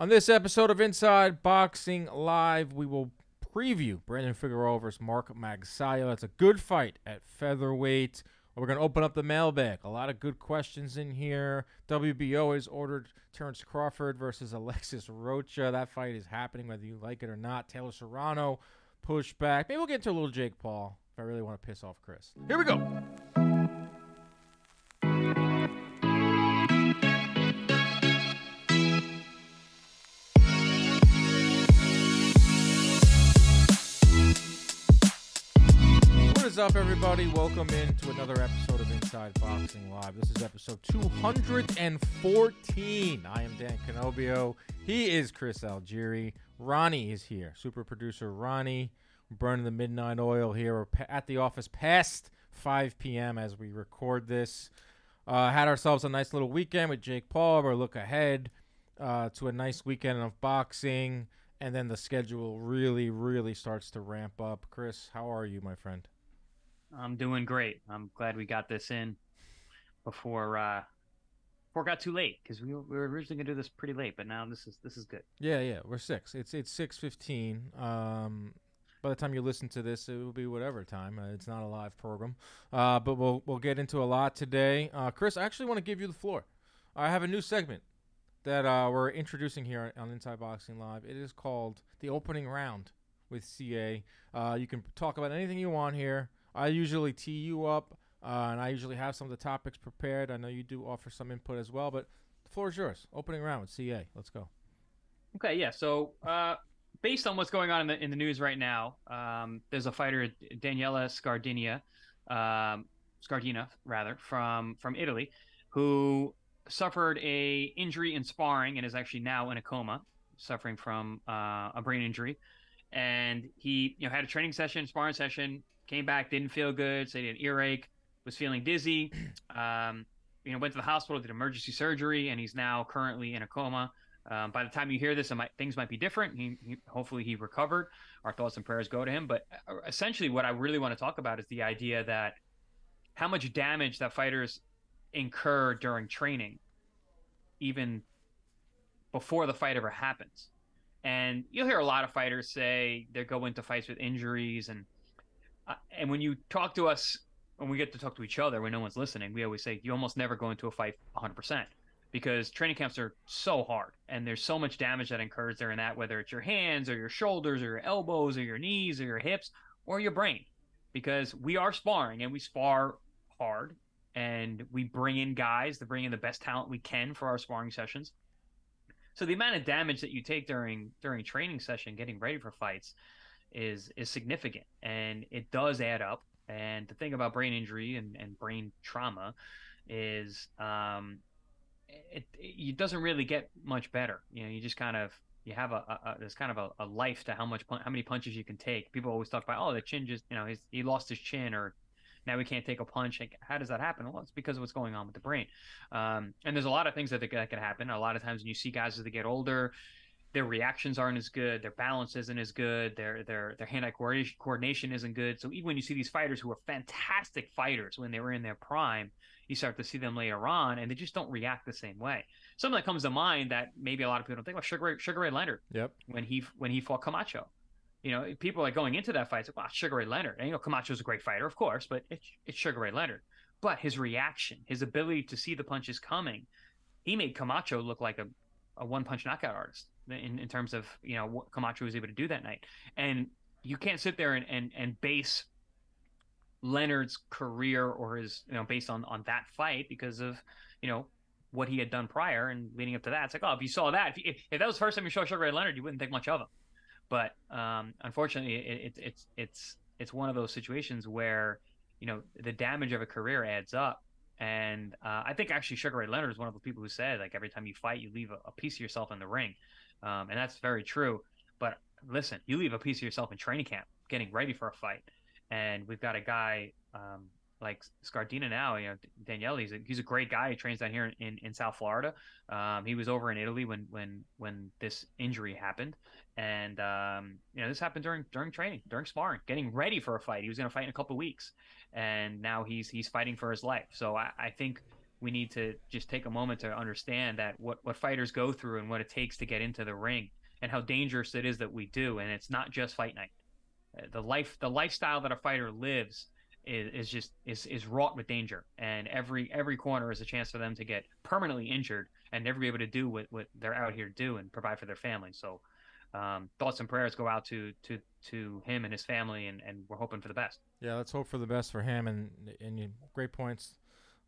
On this episode of Inside Boxing Live, we will preview Brandon Figueroa versus Mark Magsayo. It's a good fight at featherweight. We're going to open up the mailbag. A lot of good questions in here. WBO has ordered Terence Crawford versus Alexis Rocha. That fight is happening whether you like it or not. Taylor Serrano pushed back. Maybe we'll get into a little Jake Paul if I really want to piss off Chris. Here we go. Up, everybody? Welcome in to another episode of Inside Boxing Live. This is episode 214. I am Dan Canobbio. He is Chris Algieri. Ronnie is here. Super producer Ronnie. Burning the midnight oil here. At the office past 5 p.m. as we record this. Uh, had ourselves a nice little weekend with Jake Paul. We're look ahead uh, to a nice weekend of boxing. And then the schedule really, really starts to ramp up. Chris, how are you, my friend? I'm doing great. I'm glad we got this in before uh before it got too late because we, were- we were originally gonna do this pretty late, but now this is this is good. Yeah, yeah, we're six. It's it's six fifteen. Um, by the time you listen to this, it will be whatever time. Uh, it's not a live program, uh, but we'll we'll get into a lot today. Uh, Chris, I actually want to give you the floor. I have a new segment that uh, we're introducing here on Inside Boxing Live. It is called the opening round with CA. Uh, you can talk about anything you want here. I usually tee you up, uh, and I usually have some of the topics prepared. I know you do offer some input as well, but the floor is yours. Opening round with CA. Let's go. Okay, yeah. So uh based on what's going on in the in the news right now, um, there's a fighter Daniela Scardinia, um, Scardina rather from from Italy, who suffered a injury in sparring and is actually now in a coma, suffering from uh, a brain injury. And he, you know, had a training session, sparring session, came back, didn't feel good, said he had an earache, was feeling dizzy. Um, you know, went to the hospital, did emergency surgery, and he's now currently in a coma. Um, by the time you hear this, it might, things might be different. He, he, hopefully, he recovered. Our thoughts and prayers go to him. But uh, essentially, what I really want to talk about is the idea that how much damage that fighters incur during training, even before the fight ever happens. And you'll hear a lot of fighters say they go into fights with injuries, and and when you talk to us, when we get to talk to each other, when no one's listening, we always say you almost never go into a fight 100 percent because training camps are so hard and there's so much damage that occurs during that, whether it's your hands or your shoulders or your elbows or your knees or your hips or your brain, because we are sparring and we spar hard and we bring in guys to bring in the best talent we can for our sparring sessions. So the amount of damage that you take during during training session, getting ready for fights, is is significant and it does add up. And the thing about brain injury and, and brain trauma is um, it, it doesn't really get much better. You know, you just kind of you have a, a, there's kind of a, a life to how much how many punches you can take. People always talk about oh the chin just you know he's, he lost his chin or now he can't take a punch. Like, how does that happen? Well, it's because of what's going on with the brain. Um, and there's a lot of things that, that can happen. A lot of times when you see guys as they get older, their reactions aren't as good, their balance isn't as good, their their their hand-eye coordination, coordination isn't good. So even when you see these fighters who are fantastic fighters when they were in their prime, you start to see them later on, and they just don't react the same way. Something that comes to mind that maybe a lot of people don't think about Sugar Ray, Sugar Ray Leonard Yep. when he when he fought Camacho. You know, people are going into that fight. It's like, wow, Sugar Ray Leonard. And you know, Camacho's a great fighter, of course, but it's, it's Sugar Ray Leonard. But his reaction, his ability to see the punches coming, he made Camacho look like a, a one punch knockout artist in, in terms of you know what Camacho was able to do that night. And you can't sit there and, and, and base Leonard's career or his you know based on on that fight because of you know what he had done prior and leading up to that. It's like oh if you saw that if, if, if that was the first time you saw Sugar Ray Leonard you wouldn't think much of him. But um, unfortunately it, it, it's it's it's one of those situations where you know the damage of a career adds up. And uh, I think actually Sugar Ray Leonard is one of the people who said like every time you fight you leave a, a piece of yourself in the ring, um, and that's very true. But listen, you leave a piece of yourself in training camp getting ready for a fight and we've got a guy um, like Scardina now. You know, Danielle, he's a, he's a great guy. He trains down here in, in South Florida. Um, he was over in Italy when when when this injury happened, and um, you know this happened during during training, during sparring, getting ready for a fight. He was going to fight in a couple weeks, and now he's he's fighting for his life. So I, I think we need to just take a moment to understand that what what fighters go through and what it takes to get into the ring and how dangerous it is that we do. And it's not just fight night. Uh, the life the lifestyle that a fighter lives is, is just is is wrought with danger and every every corner is a chance for them to get permanently injured and never be able to do what, what they're out here to do and provide for their family so um, thoughts and prayers go out to to to him and his family and, and we're hoping for the best yeah let's hope for the best for him and and great points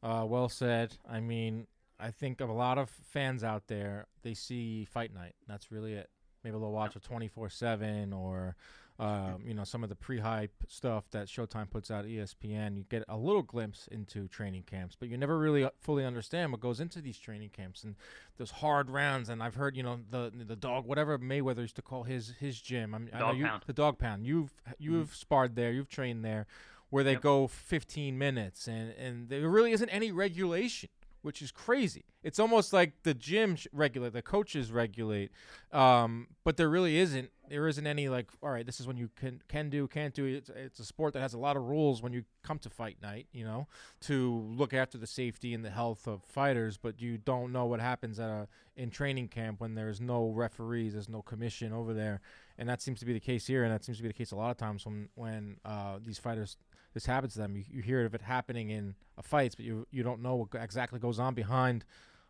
uh, well said i mean i think of a lot of fans out there they see fight night that's really it maybe they'll watch a 24-7 or um, you know, some of the pre-hype stuff that Showtime puts out ESPN, you get a little glimpse into training camps, but you never really uh, fully understand what goes into these training camps and those hard rounds. And I've heard, you know, the the dog, whatever Mayweather used to call his his gym. I, mean, dog I know you, pound. the dog pound. You've you've mm-hmm. sparred there, you've trained there, where they yep. go 15 minutes, and and there really isn't any regulation which is crazy. It's almost like the gym regulate, the coaches regulate, um, but there really isn't. There isn't any like, all right, this is when you can can do, can't do. It's it's a sport that has a lot of rules when you come to fight night, you know, to look after the safety and the health of fighters. But you don't know what happens at a in training camp when there's no referees, there's no commission over there, and that seems to be the case here, and that seems to be the case a lot of times when when uh, these fighters this happens to them. You, you hear of it happening in fights, but you you don't know what exactly goes on behind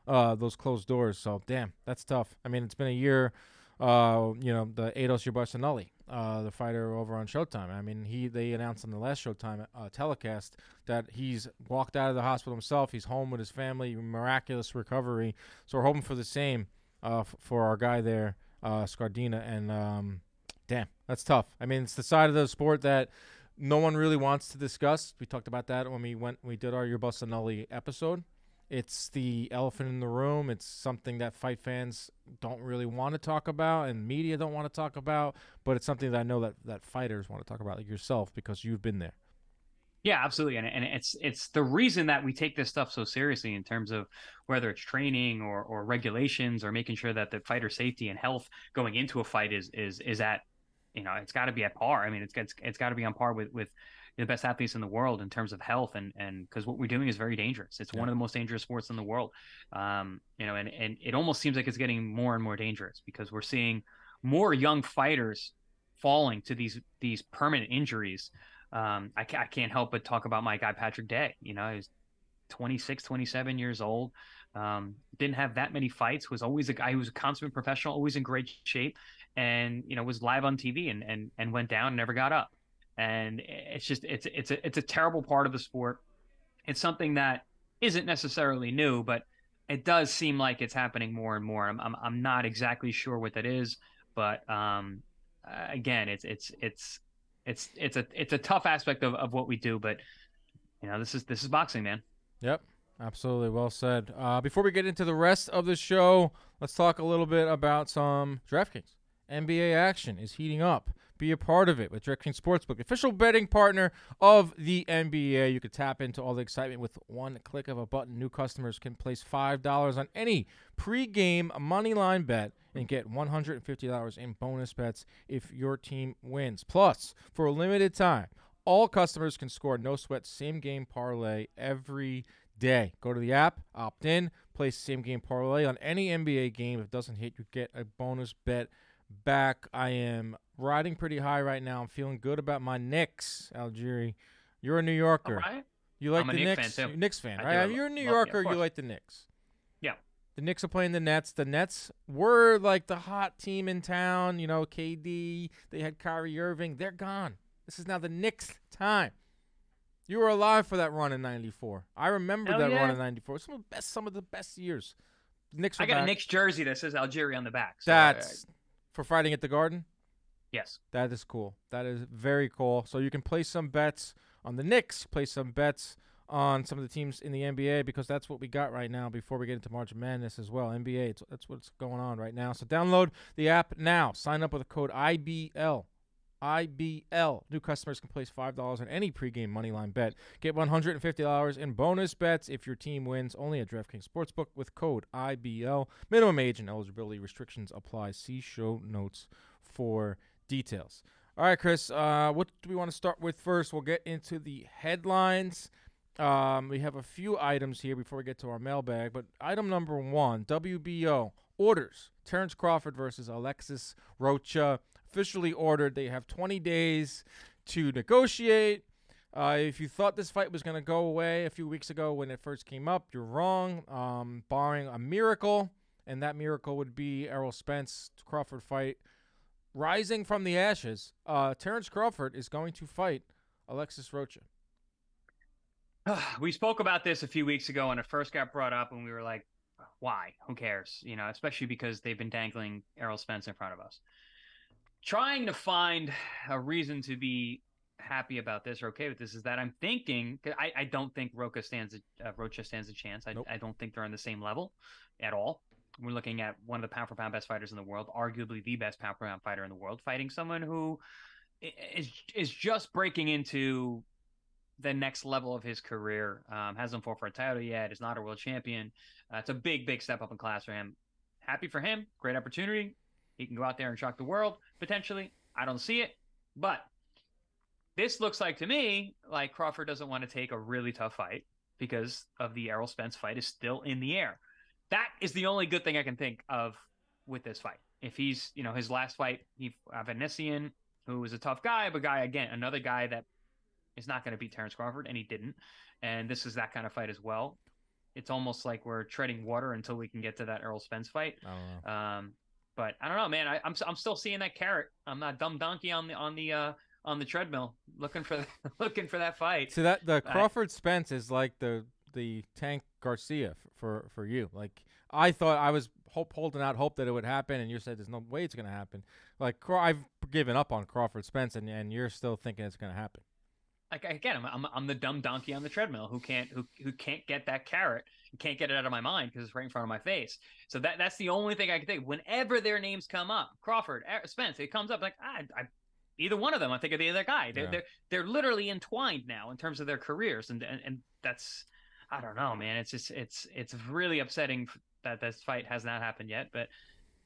uh, those closed doors. So damn, that's tough. I mean, it's been a year. Uh, you know, the Aidos Yerbossynuly, uh, the fighter over on Showtime. I mean, he they announced on the last Showtime uh, telecast that he's walked out of the hospital himself. He's home with his family, miraculous recovery. So we're hoping for the same uh, f- for our guy there, uh, Scardina. And um, damn, that's tough. I mean, it's the side of the sport that no one really wants to discuss. We talked about that when we went we did our Yerbossynuly episode. It's the elephant in the room. It's something that fight fans don't really want to talk about and media don't want to talk about, but it's something that I know that, that fighters want to talk about, like yourself, because you've been there. Yeah, absolutely, and, and it's it's the reason that we take this stuff so seriously in terms of whether it's training or, or regulations or making sure that the fighter safety and health going into a fight is is is at you know it's got to be at par. I mean, it's it's, it's got to be on par with with the best athletes in the world in terms of health and and because what we're doing is very dangerous. It's yeah. one of the most dangerous sports in the world. Um, you know, and and it almost seems like it's getting more and more dangerous because we're seeing more young fighters falling to these these permanent injuries. Um, I, I can't help but talk about my guy Patrick Day. You know, he's 26, 27 years old. Um, didn't have that many fights. Was always a guy who was a consummate professional, always in great shape and you know was live on TV and and and went down and never got up. And it's just it's it's a it's a terrible part of the sport. It's something that isn't necessarily new, but it does seem like it's happening more and more. I'm I'm, I'm not exactly sure what that is, but um, again, it's it's it's it's it's a it's a tough aspect of, of what we do, but you know this is this is boxing, man. Yep, absolutely, well said. Uh, before we get into the rest of the show, let's talk a little bit about some DraftKings. NBA action is heating up. Be a part of it with DraftKings Sportsbook, official betting partner of the NBA. You can tap into all the excitement with one click of a button. New customers can place $5 on any pregame moneyline bet and get $150 in bonus bets if your team wins. Plus, for a limited time, all customers can score no sweat same game parlay every day. Go to the app, opt in, place same game parlay on any NBA game. If it doesn't hit, you get a bonus bet back. I am riding pretty high right now. I'm feeling good about my Knicks, Algieri. You're a New Yorker. Right. You like I'm the Knicks? Fan Knicks fan, right? do. You're a New Love- Yorker. yeah, you like the Knicks. Yeah. The Knicks are playing the Nets. The Nets were like the hot team in town. You know, KD. They had Kyrie Irving. They're gone. This is now the Knicks' time. You were alive for that run in '94. I remember Hell that run in '94. Some of the best, some of the best years. Knicks. I got a back. Knicks jersey that says Algieri on the back. So, That's for fighting at the Garden. yes. That is cool. That is very cool. So you can place some bets on the Knicks, place some bets on some of the teams in the NBA because that's what we got right now before we get into March Madness as well. NBA, that's what's going on right now. So download the app now. Sign up with the code IBL. IBL. New customers can place $5 on any pregame moneyline bet. Get $150 in bonus bets if your team wins. Only at DraftKings Sportsbook with code IBL. Minimum age and eligibility restrictions apply. See show notes for details. All right, Chris, uh, what do we want to start with first? We'll get into the headlines. Um, we have a few items here before we get to our mailbag, but item number one WBO orders Terence Crawford versus Alexis Rocha. Officially ordered. They have 20 days to negotiate. Uh, if you thought this fight was going to go away a few weeks ago when it first came up, you're wrong. Um, barring a miracle, and that miracle would be Errol Spence Crawford fight rising from the ashes. Uh, Terence Crawford is going to fight Alexis Rocha. we spoke about this a few weeks ago, when it first got brought up, and we were like, "Why? Who cares?" You know, especially because they've been dangling Errol Spence in front of us. Trying to find a reason to be happy about this or okay with this is that I'm thinking I, I don't think Rocha stands a, uh, Rocha stands a chance. I, nope. I don't think they're on the same level at all. We're looking at one of the pound for pound best fighters in the world, arguably the best pound for pound fighter in the world, fighting someone who is is just breaking into the next level of his career. Um, hasn't fought for a title yet. Is not a world champion. Uh, it's a big, big step up in class for him. Happy for him. Great opportunity. He can go out there and shock the world potentially. I don't see it, but this looks like to me like Crawford doesn't want to take a really tough fight because of the Errol Spence fight is still in the air. That is the only good thing I can think of with this fight. If he's, you know, his last fight, he Avanesyan, who was a tough guy, but guy again, another guy that is not going to beat Terence Crawford, and he didn't. And this is that kind of fight as well. It's almost like we're treading water until we can get to that Errol Spence fight. Um, but I don't know, man. I, am I'm, I'm still seeing that carrot. I'm not dumb donkey on the on the uh, on the treadmill looking for looking for that fight. So that the Crawford Spence is like the the Tank Garcia for for you. Like I thought I was hope, holding out hope that it would happen, and you said there's no way it's going to happen. Like I've given up on Crawford Spence, and, and you're still thinking it's going to happen. Like again, I'm, I'm I'm the dumb donkey on the treadmill who can't who who can't get that carrot, can't get it out of my mind because it's right in front of my face. So that that's the only thing I can think. Whenever their names come up, Crawford, Spence, it comes up like ah, I either one of them. I think of the other guy. They're yeah. they're they're literally entwined now in terms of their careers, and and, and that's I don't know, man. It's just it's it's really upsetting that this fight has not happened yet, but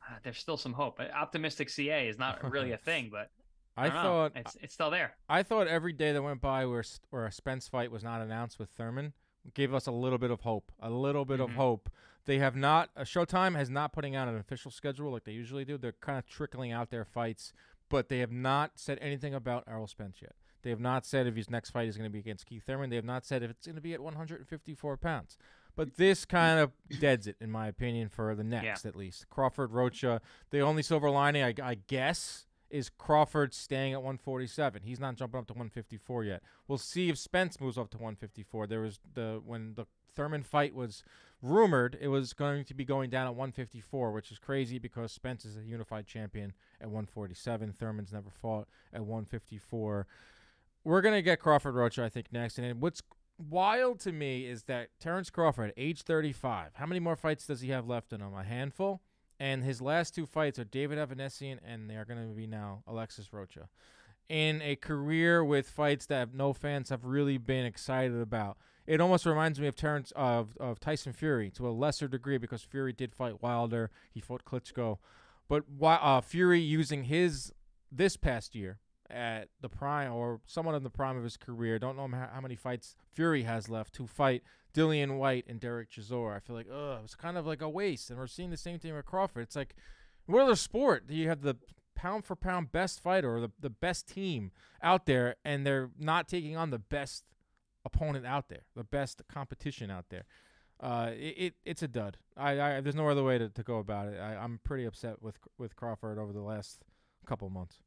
uh, there's still some hope. Optimistic CA is not really a thing, but I, I thought it's it's still there. I thought every day that went by where where a Spence fight was not announced with Thurman gave us a little bit of hope, a little bit mm-hmm. of hope. They have not. Uh, Showtime has not putting out an official schedule like they usually do. They're kind of trickling out their fights but they have not said anything about Errol Spence yet. They have not said if his next fight is going to be against Keith Thurman. They have not said if it's going to be at 154 pounds. But this kind of deads it, in my opinion, for the next yeah. at least. Crawford, Rocha. The only silver lining, I, I guess, is Crawford staying at 147. He's not jumping up to 154 yet. We'll see if Spence moves up to 154. There was the when the Thurman fight was rumored it was going to be going down at 154, which is crazy because Spence is a unified champion at 147. Thurman's never fought at 154. We're gonna get Crawford Rocha, I think, next. And what's wild to me is that Terence Crawford, age 35, how many more fights does he have left in him? A handful. And his last two fights are David Avanesyan, and they're going to be now Alexis Rocha. In a career with fights that no fans have really been excited about it almost reminds me of Terence of of Tyson Fury to a lesser degree because Fury did fight Wilder, he fought Klitschko, but uh, Fury using his this past year at the prime or somewhat in the prime of his career. Don't know how many fights Fury has left to fight Dillian Whyte and Derek Chisora. I feel like oh, it's kind of like a waste, and we're seeing the same thing with Crawford. It's like what other sport do you have the pound for pound best fighter or the, the best team out there and they're not taking on the best opponent out there, the best competition out there. Uh, it, it it's a dud. I, I there's no other way to, to go about it. I, I'm pretty upset with with Crawford over the last couple months.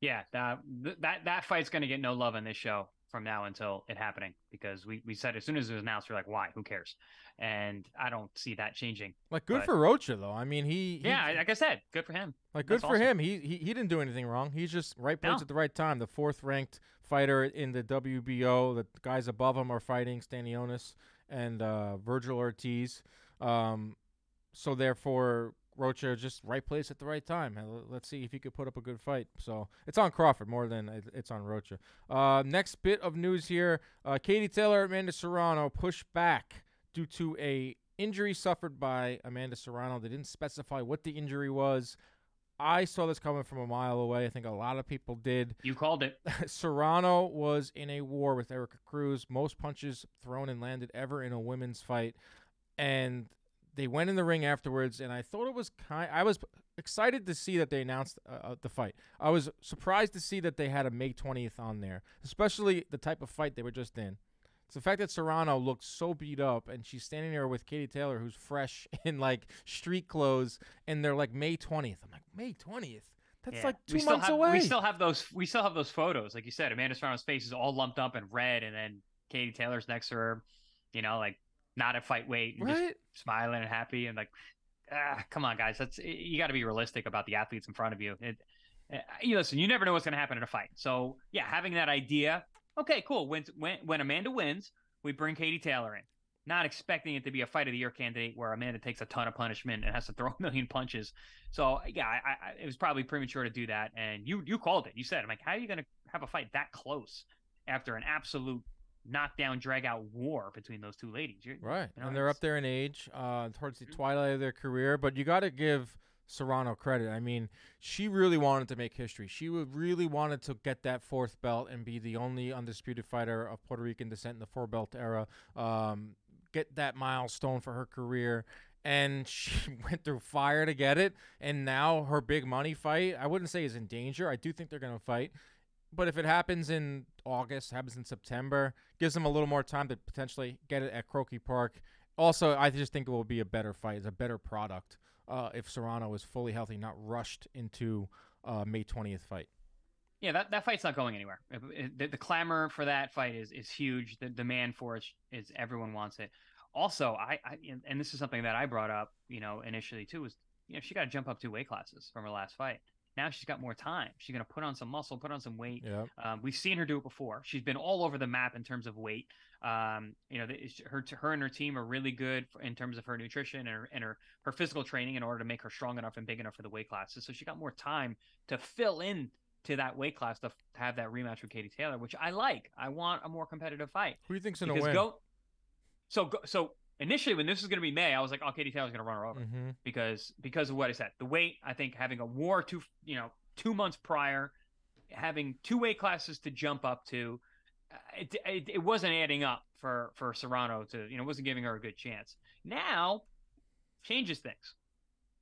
Yeah, that that that fight's gonna get no love on this show from now until it happening because we, we said as soon as it was announced, we're like, why? Who cares? And I don't see that changing. Like, good but, for Rocha though. I mean, he, he, yeah, like I said, good for him. Like, good That's for awesome. him. He, he he didn't do anything wrong. He's just right place no. at the right time. The fourth ranked fighter in the WBO. The guys above him are fighting Stanionis and uh, Vergil Ortiz. Um, so therefore, Rocha just right place at the right time. Let's see if he could put up a good fight. So it's on Crawford more than it's on Rocha. Uh, next bit of news here: uh, Katie Taylor, Amanda Serrano pushed back due to a injury suffered by Amanda Serrano. They didn't specify what the injury was. I saw this coming from a mile away. I think a lot of people did. You called it. Serrano was in a war with Erika Cruz, most punches thrown and landed ever in a women's fight, and they went in the ring afterwards. And I thought it was kind. I was excited to see that they announced uh, uh the fight. I was surprised to see that they had a May 20th on there, especially the type of fight they were just in. It's the fact that Serrano looked so beat up, and she's standing there with Katie Taylor, who's fresh in like street clothes, and they're like May twentieth. I'm like May twentieth. That's Yeah. like two months have, away. We still have those. We still have those photos, like you said. Amanda Serrano's face is all lumped up and red, and then Katie Taylor's next to her, you know, like not at fight weight, and just smiling and happy, and like, ah, come on, guys, that's you got to be realistic about the athletes in front of you. It, uh, you listen, you never know what's going to happen in a fight. So yeah, having that idea, okay, cool. When when when Amanda wins, we bring Katie Taylor in. Not expecting it to be a fight of the year candidate where Amanda takes a ton of punishment and has to throw a million punches. So yeah, I, I, it was probably premature to do that. And you you called it. You said, I'm like, how are you going to have a fight that close after an absolute knockdown, drag out war between those two ladies? You're, Right, You know, and they're up there in age, uh, towards the Mhm. twilight of their career. But you got to give Serrano credit. I mean, she really wanted to make history. She would really wanted to get that fourth belt and be the only undisputed fighter of Puerto Rican descent in the four belt era. Um, get that milestone for her career. And she went through fire to get it. And now her big money fight, I wouldn't say is in danger. I do think they're going to fight. But if it happens in August, happens in September, gives them a little more time to potentially get it at Croky Park. Also, I just think it will be a better fight. It's a better product uh, if Serrano is fully healthy, not rushed into uh, May 20th fight. Yeah, that, that fight's not going anywhere. The, the clamor for that fight is is huge. The demand for it is everyone wants it. Also, I, I and this is something that I brought up, you know, initially too, was you know she got to jump up two weight classes from her last fight. Now she's got more time. She's gonna put on some muscle, put on some weight. Yeah. Um, we've seen her do it before. She's been all over the map in terms of weight. Um, you know, the, her her and her team are really good for, in terms of her nutrition and her, and her her physical training in order to make her strong enough and big enough for the weight classes. So she got more time to fill in to that weight class to, to have that rematch with Katie Taylor, which I like. I want a more competitive fight. Who do you think's gonna win? go. So go, so initially when this was going to be May, I was like, oh, Katie Taylor's going to run her over mm-hmm. because because of what I said. The weight, I think, having a war two you know two months prior, having two weight classes to jump up to, uh, it, it, it wasn't adding up for for Serrano to you know wasn't giving her a good chance. Now changes things.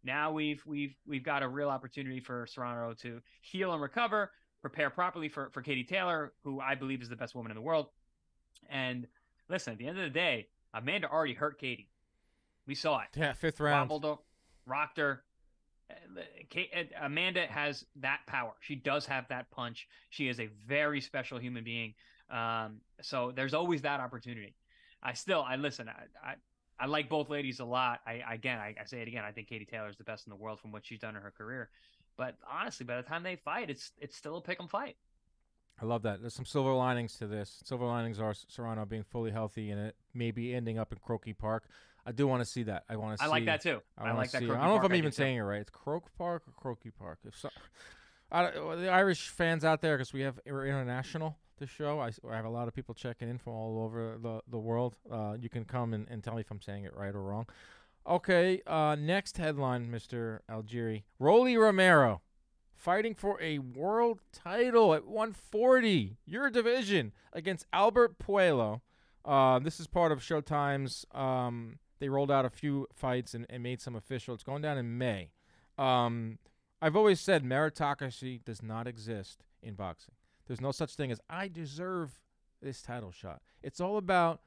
Now we've we've we've got a real opportunity for Serrano to heal and recover, prepare properly for for Katie Taylor, who I believe is the best woman in the world. And listen, at the end of the day, Amanda already hurt Katie. We saw it Yeah, fifth round. wobbled her, rocked her. Kate, uh, Amanda has that power. She does have that punch. She is a very special human being. Um, so there's always that opportunity. I still, I listen. I, I, I like both ladies a lot. I again, I, I say it again. I think Katie Taylor is the best in the world from what she's done in her career. But honestly, by the time they fight, it's it's still a pick 'em fight. I love that. There's some silver linings to this. Silver linings are Serrano being fully healthy and it maybe ending up in Croky Park. I do want to see that. I want to see. I like that too. I, wanna like that. see- I don't know if I'm even idea, too. saying it right. It's Croke Park or Croaky Park. If so, I, the Irish fans out there, because we have we're international. This show, I have a lot of people checking in from all over the the world. Uh, you can come and, and tell me if I'm saying it right or wrong. Okay, uh, next headline, Mr. Algieri. Rolly Romero fighting for a world title at 140, your division, against Albert Puello. Uh, this is part of Showtime's. Um, they rolled out a few fights and, and made some official. It's going down in May. Um, I've always said meritocracy does not exist in boxing. There's no such thing as I deserve this title shot. It's all about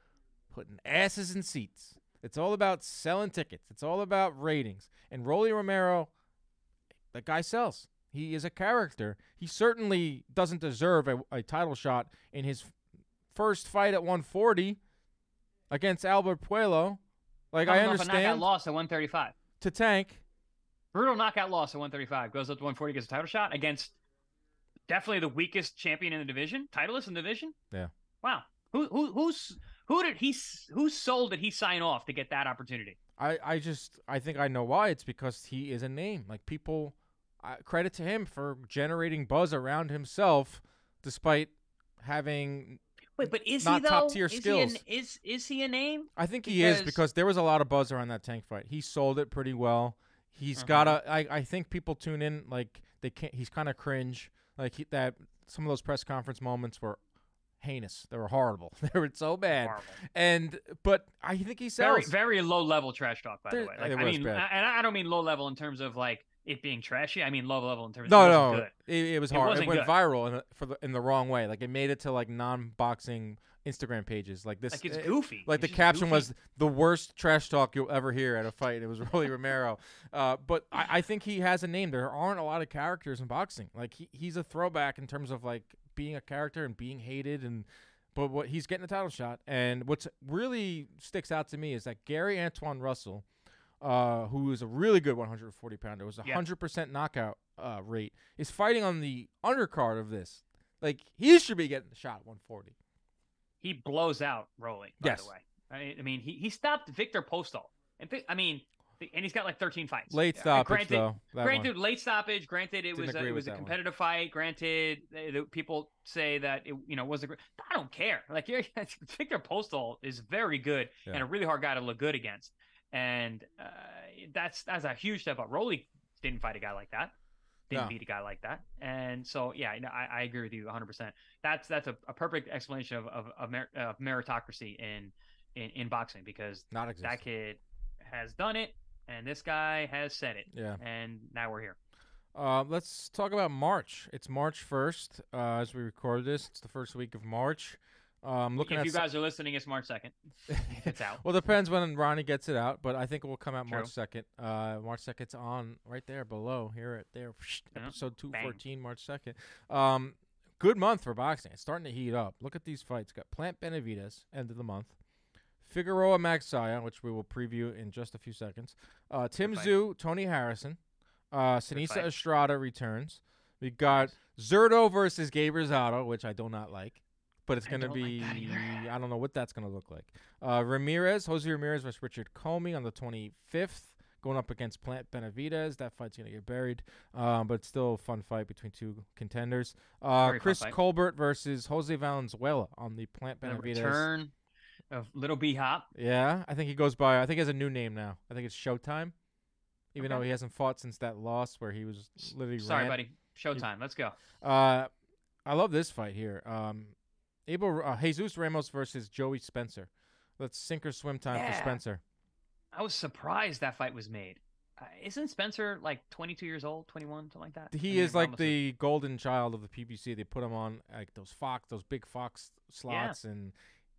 putting asses in seats. It's all about selling tickets. It's all about ratings. And Rolly Romero, that guy sells. He is a character. He certainly doesn't deserve a, a title shot in his first fight at 140 against Albert Puello. Like I off a knockout understand loss at 135. to tank. brutal knockout loss at 135 goes up to 140 gets a title shot against definitely the weakest champion in the division titleist in the division Yeah. wow who who who's who did he s- whose soul did he sign off to get that opportunity I, I just I think I know why. It's because he is a name. Like people, uh, credit to him for generating buzz around himself, despite having. Wait but is Not he though top-tier is skills. he an, is is he a name I think he is Because- there was a lot of buzz around that tank fight. He sold it pretty well. He's Mhm. got a. I I think people tune in like they can't. He's kind of cringe. Like he, that. Some of those press conference moments were heinous. They were horrible. they were so bad. Horrible. And but I think he Very, sells. very low level trash talk, by There- the way. Like, I mean. I- and I don't mean low level in terms of like it being trashy. I mean low level in terms of no, it no, it, it was hard. It, wasn't went good. viral in the, for the in the wrong way. Like it made it to like non-boxing Instagram pages. Like this, Like it's eh, goofy. like It's the caption goofy. was the worst trash talk you'll ever hear at a fight. It was Rolly Romero. Uh, but I, I think he has a name. There aren't a lot of characters in boxing. Like he, he's a throwback in terms of like being a character and being hated and but what he's getting a title shot. And what's really sticks out to me is that Gary Antuanne Russell, uh, who is a really good 140 pounder, was a Yeah. hundred percent knockout uh, rate, is fighting on the undercard of this. Like he should be getting the shot at 140. he blows out Rolly. By Yes. the way, I, I mean he, he stopped Viktor Postol, and Vi- I mean, and he's got like 13 fights. Late Uh, stoppage granted, though. that one. Granted, late stoppage. Granted, it Didn't was a, it was a that one. competitive fight. Granted, people say that it you know was a. I don't care. Like Viktor Postol is very good and a really hard guy to look good against, and uh, that's that's a huge step up. Rolly didn't fight a guy like that. Didn't No. beat a guy like that, and so yeah, I, I agree with you 100. percent That's that's a, a perfect explanation of of, of, mer- of meritocracy in, in in boxing because Not that kid has done it, and this guy has said it, Yeah. and now we're here. Uh, let's talk about March. It's March 1st uh, as we record this. It's the first week of March. Um, looking if you guys are listening, it's March second. It's out. well, depends when Ronnie gets it out, but I think it will come out March 2nd. Uh, March 2nd's on right there below here at there. Yeah. Episode 214, March 2nd. Um, good month for boxing. It's starting to heat up. Look at these fights. Got Plant Benavides, end of the month. Figueroa Magsayo, which we will preview in just a few seconds. Uh, Tim. Tszyu, Tony Harrison. Uh, Sinisa. Estrada returns. We got Zurdo versus Gabe Rosado, which I do not like, but it's going to don't like be—I don't know what that's going to look like. Uh, Ramirez, Jose Ramirez versus Richard Commey on the 25th, going up against Plant Benavides. That fight's going to get buried, um, but it's still a fun fight between two contenders. Uh, Chris. Colbert versus Jose Valenzuela on the Plant The Benavides. return of Little B Hop. Yeah, I think he goes by. I think he has a new name now. I think it's Showtime. Even Okay. though he hasn't fought since that loss where he was literally Sorry, ran- buddy. Showtime. Let's go. Uh, I love this fight here. Um, Abel uh, Jesus Ramos versus Joey Spencer. Let's sink or swim time for Yeah. Spencer. I was surprised that fight was made. Uh, isn't Spencer like 22 years old, 21, something like that? I He mean, is like the golden child of the PBC. They put him on like those Fox, those big Fox slots, and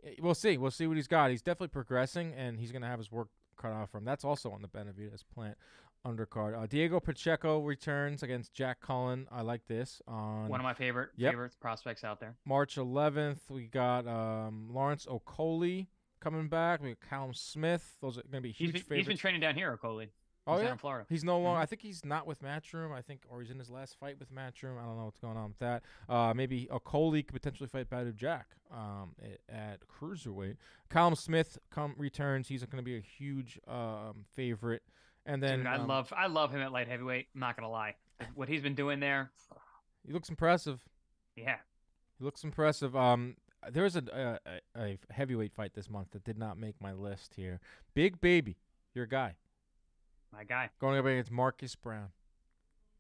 eh, we'll see. We'll see what he's got. He's definitely progressing, and he's gonna have his work cut off for him. That's also on the Benavides plant undercard. Uh, Diego Pacheco returns against Jack Cullen. I like this on one of my favorite Yep. favorite prospects out there. March 11th. We got um, Lawrence Okolie coming back. We got Callum Smith. Those are gonna be He's huge been, he's been training down here, Okolie. oh He's yeah. in Florida. He's no longer. Mhm. I think he's not with Matchroom. I think, or he's in his last fight with Matchroom. I don't know what's going on with that. Uh, maybe Okolie could potentially fight Badou Jack um, at, at cruiserweight. Callum Smith come returns. He's going to be a huge um, favorite. And then Dude, I um, love I love him at light heavyweight. I'm not gonna lie. What he's been doing there, He looks impressive. yeah. He looks impressive. Um, there was a, a a heavyweight fight this month that did not make my list here. Big Baby, your guy, My guy. going up against Marcus Brown.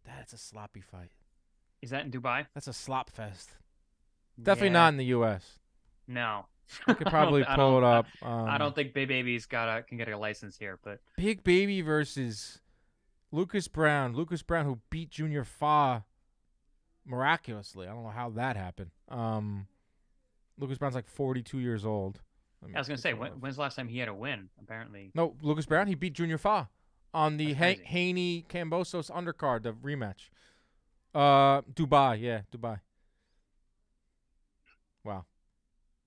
That's a sloppy fight. Is that in Dubai? That's a slop fest. Definitely Yeah. not in the U.S. No. I could probably I pull it up. Um, I don't think Big Baby's got a can get a license here, but Big Baby versus Lucas Browne. Lucas Browne, who beat Junior Fa miraculously. I don't know how that happened. Um, Lucas Browne's like 42 years old. I was gonna say, when, when's the last time he had a win? Apparently, no, Lucas Browne. He beat Junior Fa on the ha- Haney Kambosos undercard, the rematch. Uh, Dubai, yeah, Dubai. Wow.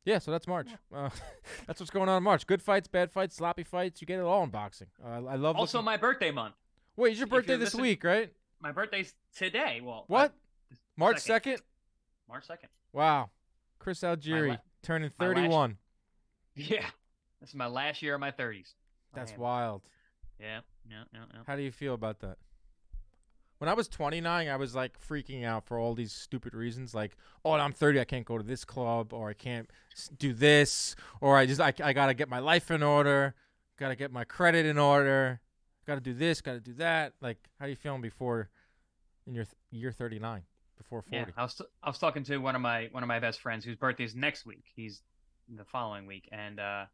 Yeah, so that's March. Uh, that's what's going on in March. Good fights, bad fights, sloppy fights. You get it all in boxing. Uh, I love. also looking- my birthday month. Wait, it's your birthday this listening- week, right? My birthday's today. Well, What? uh, March second. March second. Wow. Chris Algieri la- turning my last- 31. Yeah, this is my last year of my 30s. That's wild. Yeah, yeah, yeah. How do you feel about that? When I was 29, I was like freaking out for all these stupid reasons, like, oh, I'm 30, I can't go to this club, or I can't do this, or I just I, I gotta get my life in order, gotta get my credit in order. got to do this, got to do that. Like, how are you feeling before in your th- year 39, before 40? Yeah, I was I was talking to one of my one of my best friends whose birthday is next week. He's the following week, and uh,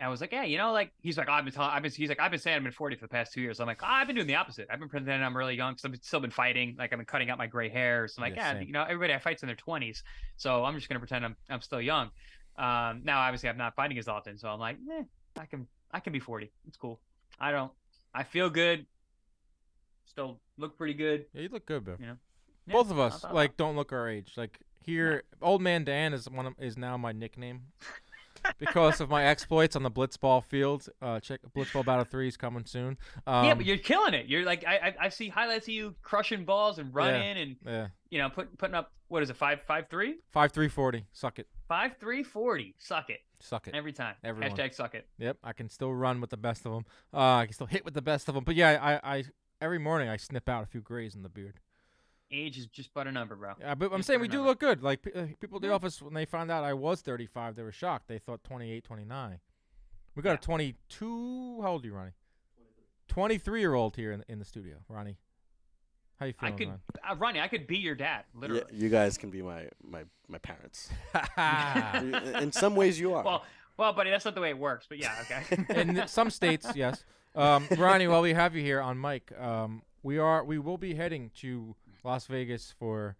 I was like, yeah, you know, like he's like, I've been, telling, I've been, he's like, I've been saying I've been 40 for the past two years. I'm like, oh, I've been doing the opposite. I've been pretending I'm really young because I've still been fighting. Like I've been cutting out my gray hair. So I'm like, Yeah, yeah, you know, everybody I fight's in their 20s, so I'm just gonna pretend I'm I'm still young. Um, now obviously I'm not fighting as often, so I'm like, eh, I can I can be 40. It's cool. I don't. I feel good. Still look pretty good. Yeah, you look good, bro. You know? Yeah, Both of us like don't look our age. Like here, old man Dan is one of, is now my nickname because of my exploits on the blitzball field. Uh, check blitzball battle three is coming soon. Um, yeah, but you're killing it. You're like I, I I see highlights of you crushing balls and running and yeah, you know put, putting up what is it five five three five three forty. Suck it, five three forty. Suck it suck it. every time. Everyone. Hashtag suck it. Yep, I can still run with the best of them. Uh, I can still hit with the best of them. But yeah, I, I every morning I snip out a few grays in the beard. Age is just but a number, bro. Yeah, but I'm Just saying we do number. look good. Like pe- uh, people at the office when they found out I was 35, they were shocked. They thought 28, 29. We got Yeah. a 22. How old are you, Ronnie? 23 year old here in, in the studio, Ronnie. How you feeling? I feeling, could, uh, Ronnie. I could be your dad, literally. Yeah, you guys can be my my my parents. In some ways, you are. Well, well, buddy, that's not the way it works. But yeah, okay. in some states, yes. Um, Ronnie, while we have you here on mic, um, we are we will be heading to Las Vegas for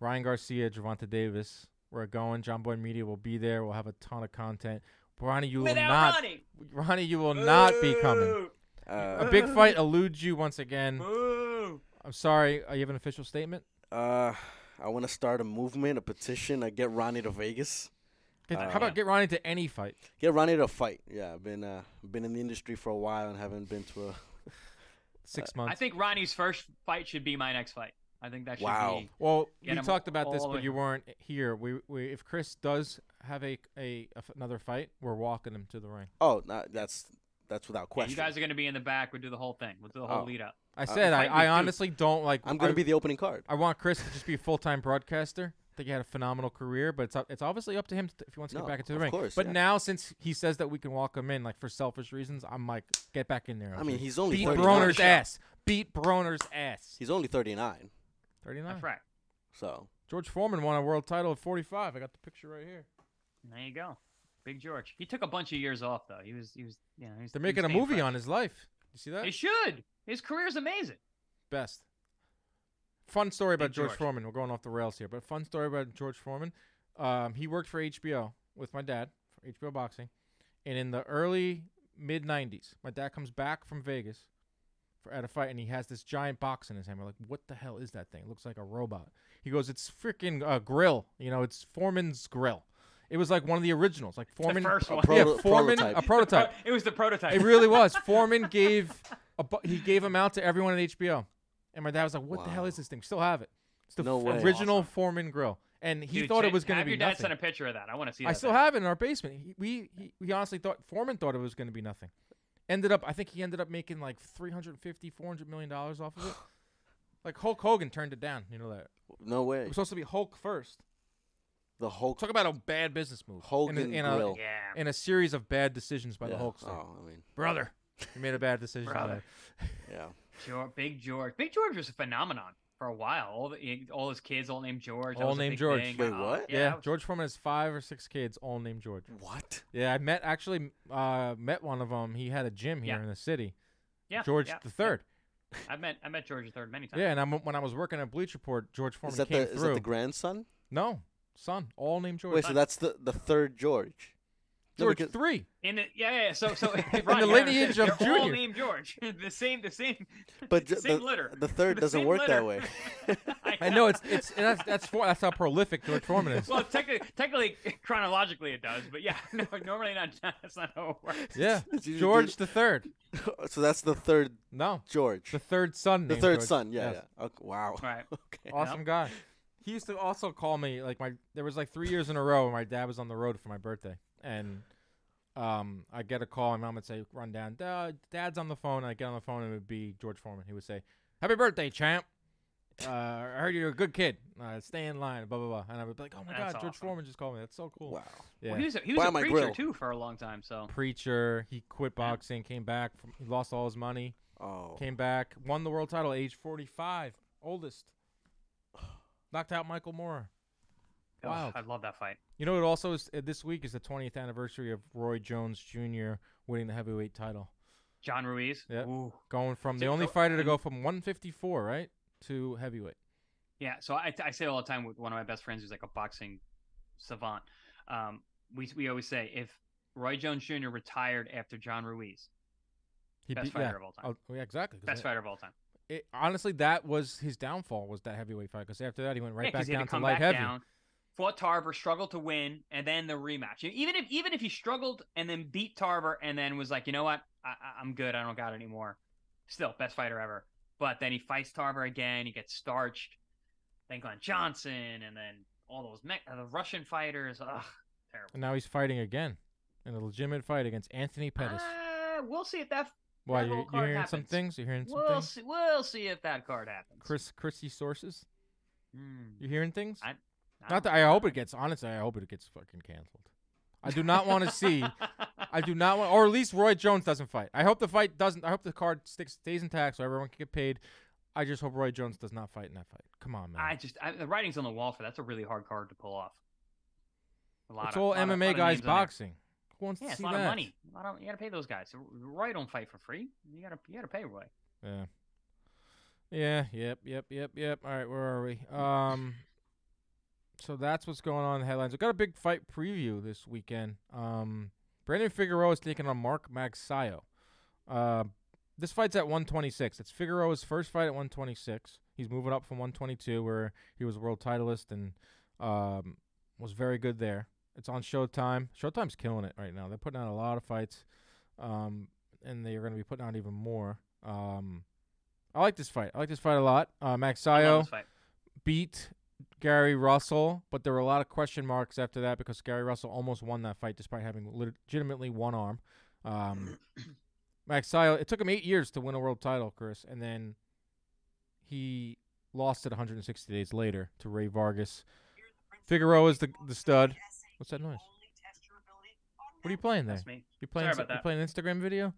Ryan Garcia, Gervonta Davis. We're going. Jomboy Media will be there. We'll have a ton of content. Ronnie, you will Without not. Ronnie. Ronnie, you will not be coming. Boo! A uh, big fight eludes you once again. Boo! I'm sorry. Uh, you have an official statement? uh, I want to start a movement, a petition. I get Ronnie to Vegas. Get- Uh, How about get Ronnie to any fight? Get Ronnie to fight. Yeah, I've been uh been in the industry for a while and haven't been to a. Six months. I months. think Ronnie's first fight should be my next fight. I think that should Wow. be. Well, we talked about this, but way you weren't here. We, we if Chris does have a, a, a f- another fight, we're walking him to the ring. Oh, nah, that's that's without Yeah, question. you guys are going to be in the back. We'll do the whole thing. We'll do the whole Oh. lead up. I Uh, said I, fight I Duke. honestly don't like. I'm gonna be the opening card. I want Chris to just be a full time broadcaster. I think he had a phenomenal career, but it's up, it's obviously up to him to, if he wants to No, get back into the of ring. course, but yeah. now since he says that we can walk him in, like for selfish reasons, I'm like, get back in there. I mean, he's only beat 39. Broner's ass. Beat Broner's ass. He's only 39, Thirty nine. That's right. so George Foreman won a world title at 45. I got the picture right here. There you go. Big George. He took a bunch of years off though. He was he was you know, he's They're making a movie on his life. You see that? They should. His career's amazing. Best. Fun story about George, George. Foreman. We're going off the rails here, but fun story about George Foreman. Um, he worked for HBO with my dad for HBO Boxing, and in the early mid '90s, my dad comes back from Vegas for at a fight, and he has this giant box in his hand. We're like, "What the hell is that thing? It looks like a robot." He goes, "It's freaking uh, grill. You know, it's Foreman's grill." It was like one of the originals, like Foreman. first A one. yeah, proto- Foreman, prototype. a prototype. It was the prototype. It really was. Foreman gave a bu- he gave them out to everyone at HBO, and my dad was like, "What the hell is this thing? Still have it? It's the No f- way. original Awesome. Foreman grill." And he Dude, thought it Jay- was going to have be your dad nothing. send a picture of that. I want to see that. I still thing. have it in our basement. He, we he, we honestly thought Foreman thought it was going to be nothing. Ended up, I think he ended up making like 350, 400 million dollars off of it. Like Hulk Hogan turned it down. You know that no way. it was supposed to be Hulk first. The Hulk Talk about a bad business move. Hogan in a, in a, grill. Yeah. in a series of bad decisions by the Yeah. Hulkster. Oh, I mean, Brother, you made a bad decision. Brother. yeah. George, Big George. Big George was a phenomenon for a while. All the all his kids all named George. All named George. thing. Wait, Uh, what? Yeah, was- George Foreman has five or six kids, all named George. What? Yeah, I met actually uh, met one of them. He had a gym here Yeah. in the city. Yeah. George yeah, the third. yeah. I met I met George the third many times. Yeah, and I'm, when I was working at Bleacher Report, George Foreman Is that came the is that the grandson? no, son, all named George. Wait, so that's the the third George. No, George because- three. In the, yeah, yeah. So so the Ron, you're- lineage of they're all named George. the same the same. But the same the- litter. the third The doesn't same work that way. I know it's it's that's that's for, that's how prolific George Foreman is. Well, technically, technically, chronologically, it does, but yeah, no, normally not. That's not how it works. yeah, George the third. so that's the third No, George. the third son. The third George. son. Yeah, Yes. yeah. Okay, wow. Right. Okay. Awesome guy. He used to also call me like my. There was like three years in a row where my dad was on the road for my birthday, and um, I get a call. My mom would say, "Run down, Dad, Dad's on the phone." I get on the phone, and it would be George Foreman. He would say, "Happy birthday, champ," uh, I heard you're a good kid. Uh, stay in line. Blah blah blah. And I would be like, oh my That's god, George awesome. Foreman just called me. That's so cool. Wow. Yeah. Well, he was a, he was Buy a preacher grill. too for a long time. So Preacher. He quit boxing. Came back. From, he lost all his money. Oh. Came back. Won the world title. Age 45. Oldest. Knocked out Michael Moorer. Oh, Wild. I love that fight. You know, what? also is uh, this week is the 20th anniversary of Roy Jones Jr. winning the heavyweight title. John Ruiz. Yep. Ooh. Going from the only so- fighter to go from 154, right, to heavyweight. Yeah, so I, I say all the time with one of my best friends who's like a boxing savant. Um, we we always say if Roy Jones Jr. retired after John Ruiz, He best beat- fighter yeah. of all time, Oh, yeah, exactly. best that- fighter of all time. it, honestly, that was his downfall was that heavyweight fight. Because after that, he went right yeah, back down to to light back heavy. down, fought Tarver, struggled to win, and then the rematch. Even if even if he struggled and then beat Tarver and then was like, you know what, I, I'm good, I don't got it anymore. Still, best fighter ever. But then he fights Tarver again. He gets starched. Then Glenn Johnson, and then all those Me- uh, the Russian fighters. Ugh, terrible. And now he's fighting again in a legitimate fight against Anthony Pettis. Uh, we'll see if that. Why that you whole you card hearing some things? You're hearing some We'll things? see. We'll see if that card happens. Chris Christie sources. Hmm. You hearing things? I- Not that I hope it gets. Honestly, I hope it gets fucking canceled. I do not want to see. I do not want, or at least Roy Jones doesn't fight. I hope the fight doesn't. I hope the card sticks, stays intact, so everyone can get paid. I just hope Roy Jones does not fight in that fight. Come on, man. I just I, the writing's on the wall for that's a really hard card to pull off. A lot it's of- all lot MMA of guys names on there. boxing. Who wants Yeah, to it's see a lot that? of money. A lot of, you got to pay those guys. Roy don't fight for free. You got to you got to pay Roy. Yeah. Yeah. Yep. Yep. Yep. Yep. All right. Where are we? Um. So that's what's going on in the headlines. We've got a big fight preview this weekend. Um, Brandon Figueroa is taking on Mark Magsayo. Uh, this fight's at 126. It's Figueroa's first fight at 126. He's moving up from 122, where he was a world titleist and um, was very good there. It's on Showtime. Showtime's killing it right now. They're putting out a lot of fights, um, and they're going to be putting out even more. Um, I like this fight. I like this fight a lot. Uh, Max I love this fight. beat Gary Russell, but there were a lot of question marks after that because Gary Russell almost won that fight despite having legitimately one arm. Um, Magsayo, it took him eight years to win a world title, Chris, and then he lost it 160 days later to Rey Vargas. Figueroa is the the stud. What's that noise? What are you playing there? That's me. You playing? Sorry s- about You that. playing an Instagram video?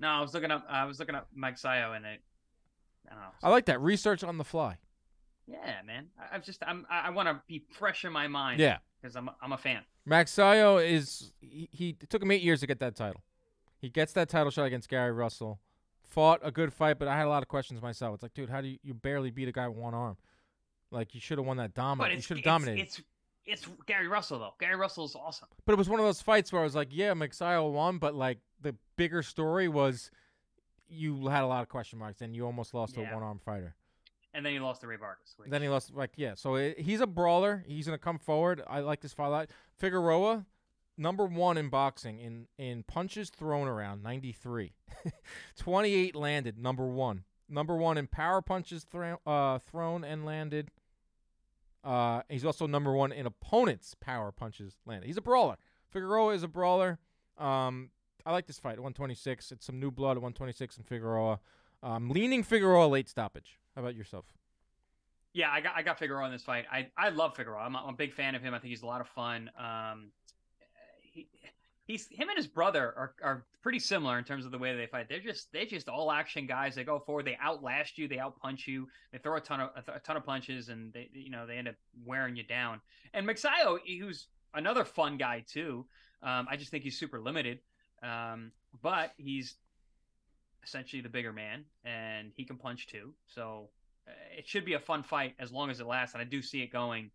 No, I was looking up. I was looking up Magsayo, and it. I don't know. I like that research on the fly. Yeah, man. I, I'm just. I'm. I, I want to be fresh in my mind. Yeah, Because I'm. a- I'm a fan. Magsayo is he, he it took him eight years to get that title. He gets that title shot against Gary Russell. Fought a good fight, but I had a lot of questions myself. It's like, dude, how do you, you barely beat a guy with one arm? Like you should have won that dominant. You should have dominated. it's it's Gary Russell though. Gary Russell is awesome. but it was one of those fights where I was like, yeah, Sayo won, but like the bigger story was you had a lot of question marks and you almost lost to Yeah. a one arm fighter. And then he lost to Rey Vargas. which- Then he lost, like, yeah. So it, he's a brawler. He's gonna come forward. I like this fight a lot. Figueroa, number one in boxing in in punches thrown around, ninety three. Twenty eight landed, number one. Number one in power punches thro- uh, thrown and landed. Uh, he's also number one in opponents' power punches landed. He's a brawler. Figueroa is a brawler. Um, I like this fight at 126. It's some new blood at 126 in Figueroa. Um, leaning Figueroa late stoppage. How about yourself? Yeah, I got I got Figueroa in this fight. I I love Figueroa. I'm a, I'm a big fan of him. I think he's a lot of fun. Um, he, he's him and his brother are, are pretty similar in terms of the way they fight. They're just they're just all action guys. They go forward. They outlast you. They outpunch you. They throw a ton of a, ton of punches, and they you know they end up wearing you down. And Magsayo, who's another fun guy too. Um, I just think he's super limited. Um, but he's essentially the bigger man, and he can punch too. So uh, it should be a fun fight as long as it lasts, and I do see it going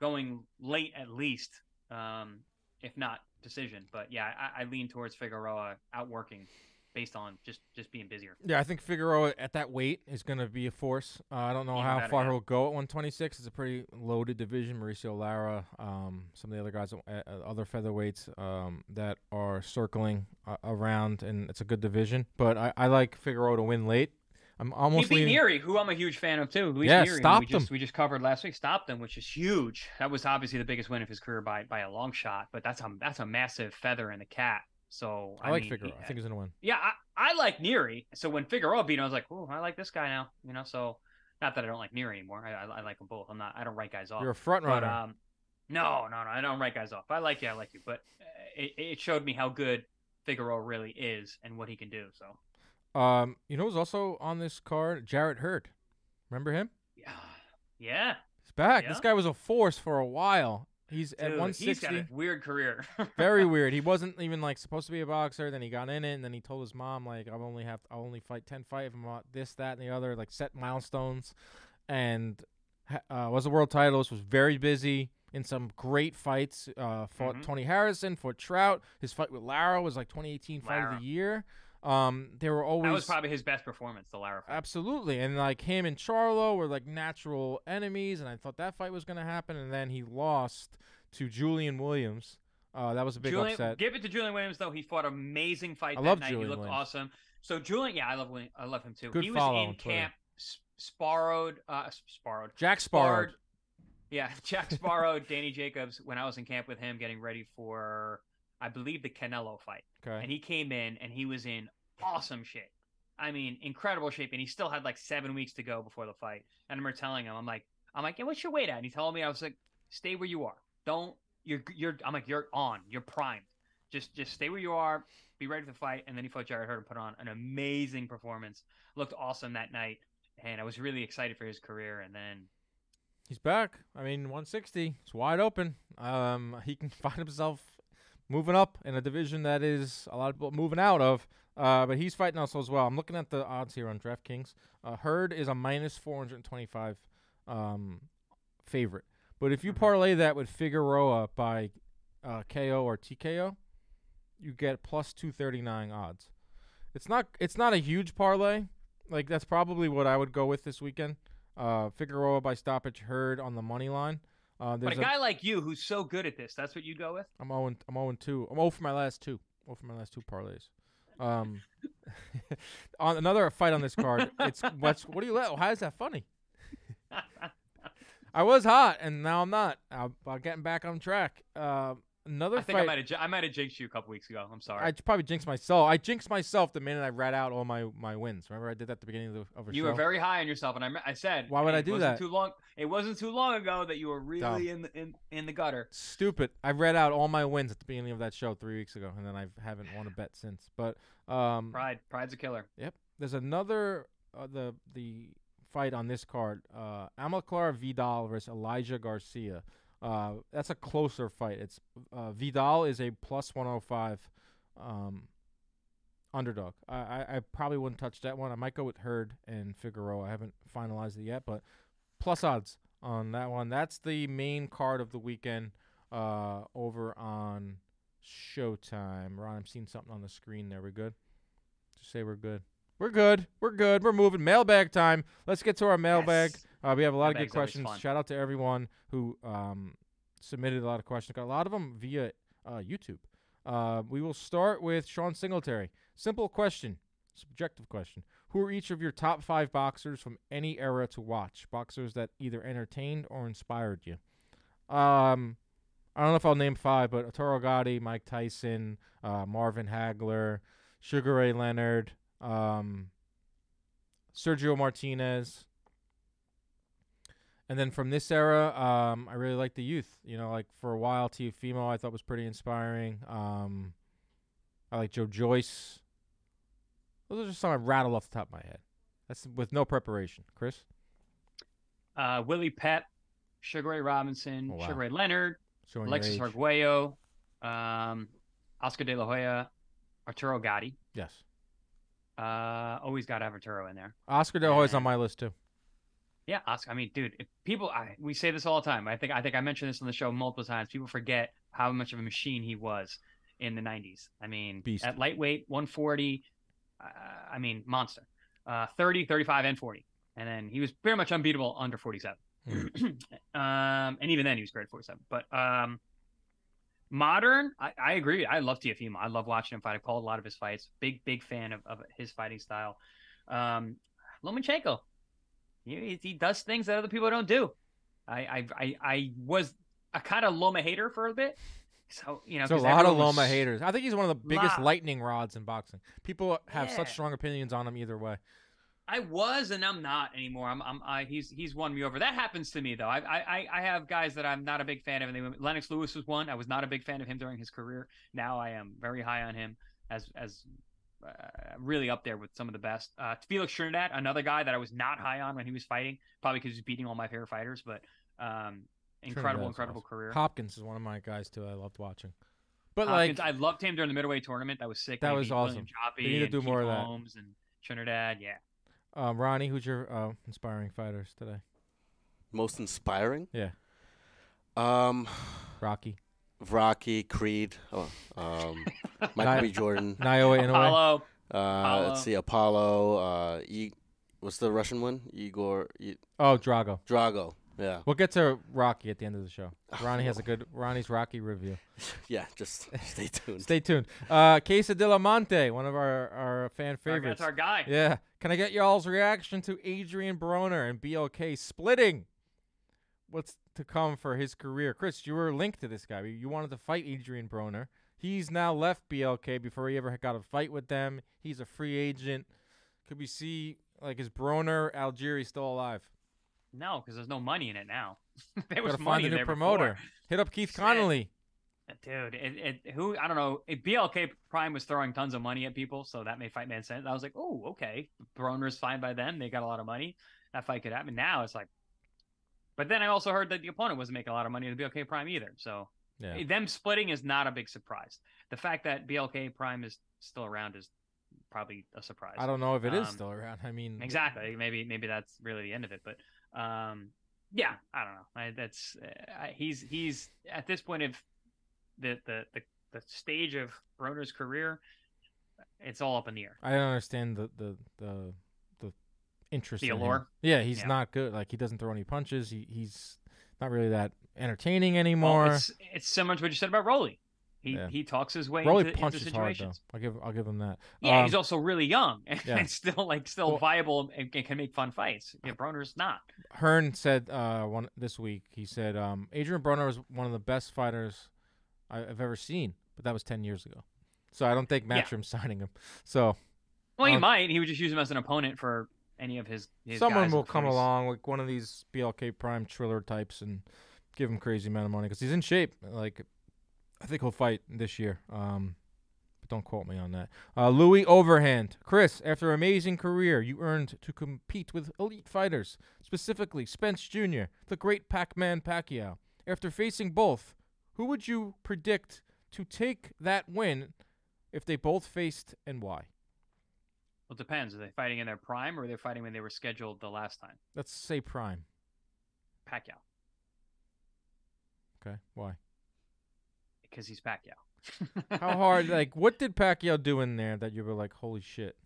going late at least, um, if not decision. But yeah, I, I lean towards Figueroa outworking based on just just being busier. Yeah, I think Figueroa at that weight is going to be a force. Uh, I don't know Even how far he'll go at 126. It's a pretty loaded division. Mauricio Lara, um, some of the other guys, uh, uh, other featherweights um, that are circling uh, around, and it's a good division. But I, I like Figueroa to win late. I'm almost he beat leaning. Nery, who I'm a huge fan of too. Luis Yeah, who stopped we just, him. We just covered last week. Stopped him, which is huge. That was obviously the biggest win of his career by by a long shot. But that's a that's a massive feather in the cap. So I like mean, Figueroa. he- I think he's to win. yeah, I, I like Nery. So when Figueroa beat him, I was like, oh, I like this guy now. You know, so Not that I don't like Mir anymore. I, I, I like them both. I'm not. I don't write guys off. You're a front but runner. um, no, no, no. I don't write guys off. I like you. I like you. But uh, it, it showed me how good Figueroa really is and what he can do. So um, you know who's also on this card? Jarrett Hurd. Remember him? yeah, yeah. He's back. This guy was a force for a while. He's at 160. He's got a weird career. Very weird. He wasn't even like supposed to be a boxer. Then he got in it, and then he told his mom like, "I'll only have I'll only fight ten fights. I'm about this, that, and the other. Like set milestones, and uh, was a world title. Was very busy in some great fights. Uh, fought Mhm. Tony Harrison, fought Trout. His fight with Lara was like 2018 fight of the year. Um, they were always that was probably his best performance, the Lara fight. Absolutely. And like him and Charlo were like natural enemies and I thought that fight was gonna happen and then he lost to Julian Williams. Uh that was a big Julian, upset. Give it to Julian Williams though. He fought an amazing fight I that love night. Julian he looked Williams. awesome. So Julian, yeah, I love William, I love him too. Good he was in camp, s- sparrowed, uh, sparrowed, Jack Sparrowed. sparred. Yeah, Jack Sparrow, Danny Jacobs. When I was in camp with him, getting ready for, I believe the Canelo fight, Okay. and he came in and he was in awesome shape. I mean, incredible shape, and he still had like seven weeks to go before the fight. And I remember telling him, I'm like, I'm like, yeah, what's your weight at? And he told me, I was like, stay where you are. Don't you're you're. I'm like, you're on. You're primed. Just just stay where you are. Be ready for the fight. And then he fought Jarrett Hurd and put on an amazing performance. Looked awesome that night, and I was really excited for his career. And then He's back. I mean 160. It's wide open. Um he can find himself moving up in a division that is a lot of people moving out of. Uh, but he's fighting also as well. I'm looking at the odds here on DraftKings. Uh, Hurd is a minus 425 um, favorite. But if you Mhm. parlay that with Figueroa by uh, KO or TKO, you get plus 239 odds. It's not it's not a huge parlay. Like that's probably what I would go with this weekend. Uh, Figueroa by stoppage Hurd on the money line. Uh, but a guy like you who's so good at this, that's what you go with. I'm 0 I'm 0 2. I'm 0 for my last two. 0 for my last two parlays. Um, on another fight on this card, it's what's what do you let? How is that funny? I was hot and now I'm not. I'm, I'm getting back on track. Uh, another I think I might have j- I might have jinxed you a couple weeks ago. I'm sorry. I probably jinxed myself. I jinxed myself the minute I read out all my, my wins. Remember I did that at the beginning of the of a you show. were very high on yourself, and I, I said, Why would "Hey, I do that?" Too long. It wasn't too long ago that you were really Dumb. in the in, in the gutter. Stupid. I read out all my wins at the beginning of that show three weeks ago, and then I haven't won a bet since. But um, Pride, pride's a killer. Yep. There's another uh, the the fight on this card. Uh, Amilcar Vidal versus Elijah Garcia. Uh, that's a closer fight. It's uh, Vidal is a plus 105 um, underdog. I, I I probably wouldn't touch that one. I might go with Hurd and Figueroa. I haven't finalized it yet, but plus odds on that one. That's the main card of the weekend. Uh, over on Showtime. Ron, I'm seeing something on the screen there. We good? Just say we're good. We're good. We're good. We're moving. Mailbag time. Let's get to our mailbag. Yes. Uh, we have a lot of good questions. Shout out to everyone who um, submitted a lot of questions. Got a lot of them via uh, YouTube. Uh, we will start with Sean Singletary. Simple question, subjective question. Who are each of your top five boxers from any era to watch? Boxers that either entertained or inspired you. Um, I don't know if I'll name five, but Arturo Gatti, Mike Tyson, uh, Marvin Hagler, Sugar Ray Leonard, um, Sergio Martinez. And then from this era, um, I really like the youth. You know, like for a while, Teofimo I thought was pretty inspiring. Um, I like Joe Joyce. Those are just some I rattle off the top of my head. That's with no preparation. Chris? Uh, Willie Pep, Sugar Ray Robinson, Oh, wow. Sugar Ray Leonard, Showing Alexis. Arguello, um, Oscar De La Hoya, Arturo Gatti. Yes. Uh, always got to have Arturo in there. Oscar De La Hoya's on my list too. Yeah, Oscar. I mean, dude, if people, I, we say this all the time. I think, I think I mentioned this on the show multiple times. People forget how much of a machine he was in the '90s. I mean, Beast. at lightweight, 140. Uh, I mean, monster. Uh, 30, 35, and 40, and then he was very much unbeatable under 47. um, and even then, he was great at 47. But um, modern, I, I agree. I love Teofimo. I love watching him fight. I've called a lot of his fights. Big, big fan of, of his fighting style. Um, Lomachenko. He, he does things that other people don't do. I I I, I was a kind of Loma hater for a bit. So you know, There's a lot of Loma haters. I think he's one of the biggest Lot. lightning rods in boxing. People have such strong opinions on him either way. I was, and I'm not anymore. I'm, I'm, I, he's, he's won me over. That happens to me though. I, I, I have guys that I'm not a big fan of. And they, Lennox Lewis was one. I was not a big fan of him during his career. Now I am very high on him as, as uh, really up there with some of the best. Uh, Felix Trinidad, another guy that I was not high on when he was fighting, probably because he's beating all my favorite fighters, but um, incredible, incredible awesome. career. Hopkins is one of my guys too. I loved watching. But Hopkins, like, I loved him during the middleweight tournament. That was sick. That was awesome. They need to do Keith more of that. Holmes and Trinidad. Yeah. Um, Ronnie, who's your uh, inspiring fighters today? Most inspiring. Yeah. Um, Rocky, Rocky, Creed, oh, um, Michael Ni- B. Jordan. Naoya Inoue. Apollo. Uh, Apollo. let's see, Apollo. Uh, e- what's the Russian one? Igor e- Oh, Drago. Drago. Yeah, We'll get to Rocky at the end of the show. Ronnie has a good Ronnie's Rocky review. yeah. Just stay tuned. Stay tuned. Uh, Casa de la Monte, one of our, our fan Our- favorites. That's our guy. Yeah. Can I get y'all's reaction to Adrian Broner and BLK splitting? What's to come for his career? Chris, you were linked to this guy. You wanted to fight Adrian Broner. He's now left BLK before he ever got a fight with them. He's a free agent. Could we see like is Broner Algieri still alive? No, because there's no money in it now. there was Gotta money find a new promoter. before. Hit up Keith Shit. Connolly. Dude, it, it, who I don't know. It, BLK Prime was throwing tons of money at people, so that made fight man sense. I was like, oh, okay. Broner's fine by them. They got a lot of money. That fight could happen. Now it's like, but then I also heard that the opponent wasn't making a lot of money in the BLK Prime either. So Yeah. them splitting is not a big surprise. The fact that BLK Prime is still around is probably a surprise. I don't know if it is Um, still around. I mean, Exactly. Maybe maybe that's really the end of it. But um, yeah, I don't know. I, that's uh, I, he's he's at this point of the the the, the stage of Broner's career. It's all up in the air. I don't understand the the the the interest. The in allure? Yeah, he's Yeah. not good. Like he doesn't throw any punches. He he's not really that entertaining Well, anymore. it's it's similar to what you said about Rolly. He Yeah. he talks his way Rolly into, into punches hard though. situations. I'll give I'll give him that. Yeah, Um, he's also really young and, yeah. still like still Well- viable and, and can make fun fights. Yeah, Broner's not. Hearn said uh one this week. He said um Adrian Broner is one of the best fighters I've ever seen, but that was ten years ago. So I don't think Yeah. Matchroom's signing him. So Well, he Um, might. He would just use him as an opponent for any of his. his someone will come along like one of these BLK Prime Triller types and give him crazy amount of money because he's in shape. Like I think he'll fight this year. Um, but don't quote me on that. Uh, Louis Overhand, Chris. After an amazing career, you earned to compete with elite fighters, specifically Spence Jr., the great Pac-Man Pacquiao. After facing both, who would you predict to take that win if they both faced, and why? Well, it depends. Are they fighting in their prime or are they fighting when they were scheduled the last time? Let's say Prime. Pacquiao, Okay, why? Because he's Pacquiao. How hard? Like, what did Pacquiao do in there that you were like, holy shit?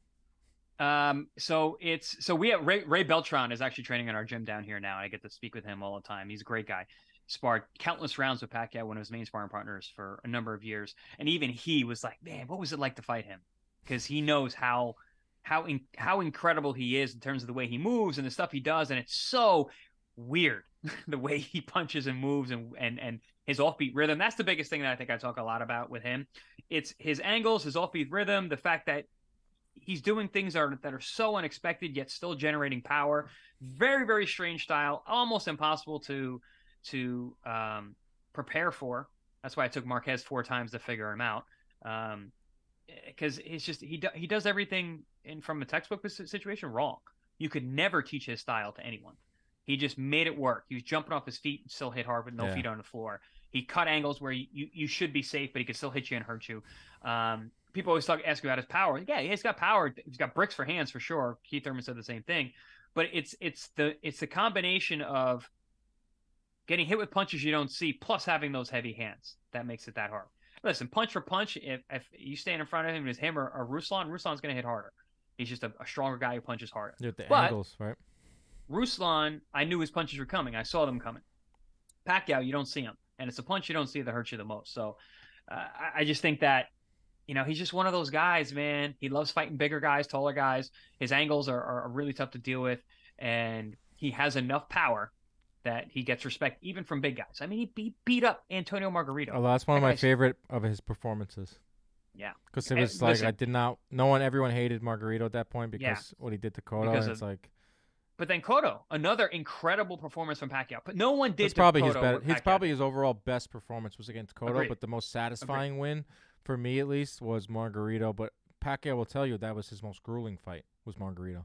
Um, so it's so we have Ray, Ray Beltran is actually training in our gym down here now. I get to speak with him all the time. He's a great guy. Sparred countless rounds with Pacquiao, one of his main sparring partners for a number of years, and even he was like, "Man, what was it like to fight him?" Because he knows how how in, how incredible he is in terms of the way he moves and the stuff he does, and it's so weird the way he punches and moves and and and his offbeat rhythm. That's the biggest thing that I think I talk a lot about with him. It's his angles, his offbeat rhythm, the fact that he's doing things that are, that are so unexpected yet still generating power. Very very strange style, almost impossible to to um, prepare for. That's why I took Marquez four times to figure him out. Um, because it's just he do, he does everything in from a textbook situation wrong. You could never teach his style to anyone. He just made it work. He was jumping off his feet and still hit hard with no Yeah. feet on the floor. He cut angles where you, you, you should be safe, but he could still hit you and hurt you. Um, people always talk ask about his power. Yeah, he's got power. He's got bricks for hands for sure. Keith Thurman said the same thing. But it's it's the it's the combination of getting hit with punches you don't see, plus having those heavy hands that makes it that hard. Listen, punch for punch, if, if you stand in front of him and it's him or, or Ruslan, Ruslan's going to hit harder. He's just a, a stronger guy who punches harder. The But- angles, right? Ruslan, I knew his punches were coming. I saw them coming. Pacquiao, you don't see them, and it's a punch you don't see that hurts you the most. So, uh, I, I just think that, you know, he's just one of those guys, man. He loves fighting bigger guys, taller guys. His angles are, are really tough to deal with, and he has enough power that he gets respect even from big guys. I mean, he beat, beat up Antonio Margarito. Oh, that's one of That my favorite of his performances. Yeah. Because it was like listen. I did not. No one, everyone hated Margarito at that point because Yeah. what he did to Cotto. Of- it's like But then Cotto, another incredible performance from Pacquiao. But no one did. That's probably his Cotto better. what His probably his overall best performance was against Cotto, Agreed. but the most satisfying win for me at least was Margarito. But Pacquiao will tell you that was his most grueling fight was Margarito.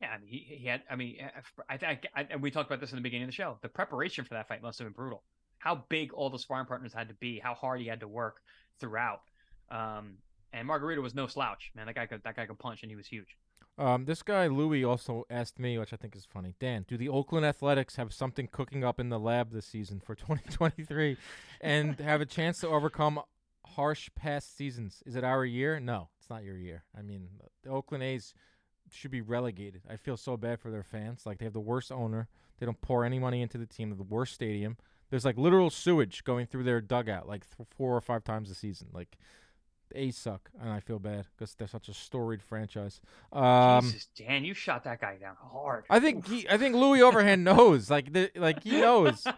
Yeah, I mean, he, he had. I mean, eh, I think, I, and we talked about this in the beginning of the show. The preparation for that fight must have been brutal. How big all the sparring partners had to be, how hard he had to work throughout. Um, and Margarito was no slouch, man. That guy could that guy could punch, and he was huge. Um, this guy Louis also asked me, which I think is funny. Dan, do the Oakland Athletics have something cooking up in the lab this season for 2023, and have a chance to overcome harsh past seasons? Is it our year? No, it's not your year. I mean, the Oakland A's should be relegated. I feel so bad for their fans. Like they have the worst owner. They don't pour any money into the team. The worst stadium. There's like literal sewage going through their dugout like th- four or five times a season. Like the A's suck, and I feel bad because they're such a storied franchise. Um, Jesus, Dan, you shot that guy down hard. I think he, I think Louis Overhand knows, like the, like he knows.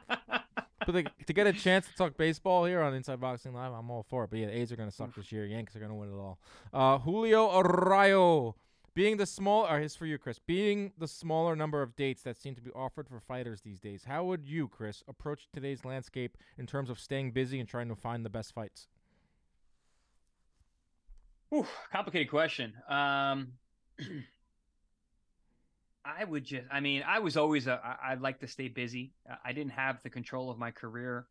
But like, to get a chance to talk baseball here on Inside Boxing Live, I'm all for it. But yeah, the A's are gonna suck this year. Yankees are gonna win it all. Uh, Julio Arroyo, being the small, or his for you, Chris, being the smaller number of dates that seem to be offered for fighters these days. How would you, Chris, approach today's landscape in terms of staying busy and trying to find the best fights? Ooh, complicated question. Um, I would just, I mean, I was always a, I, I'd like to stay busy. Uh, I didn't have the control of my career,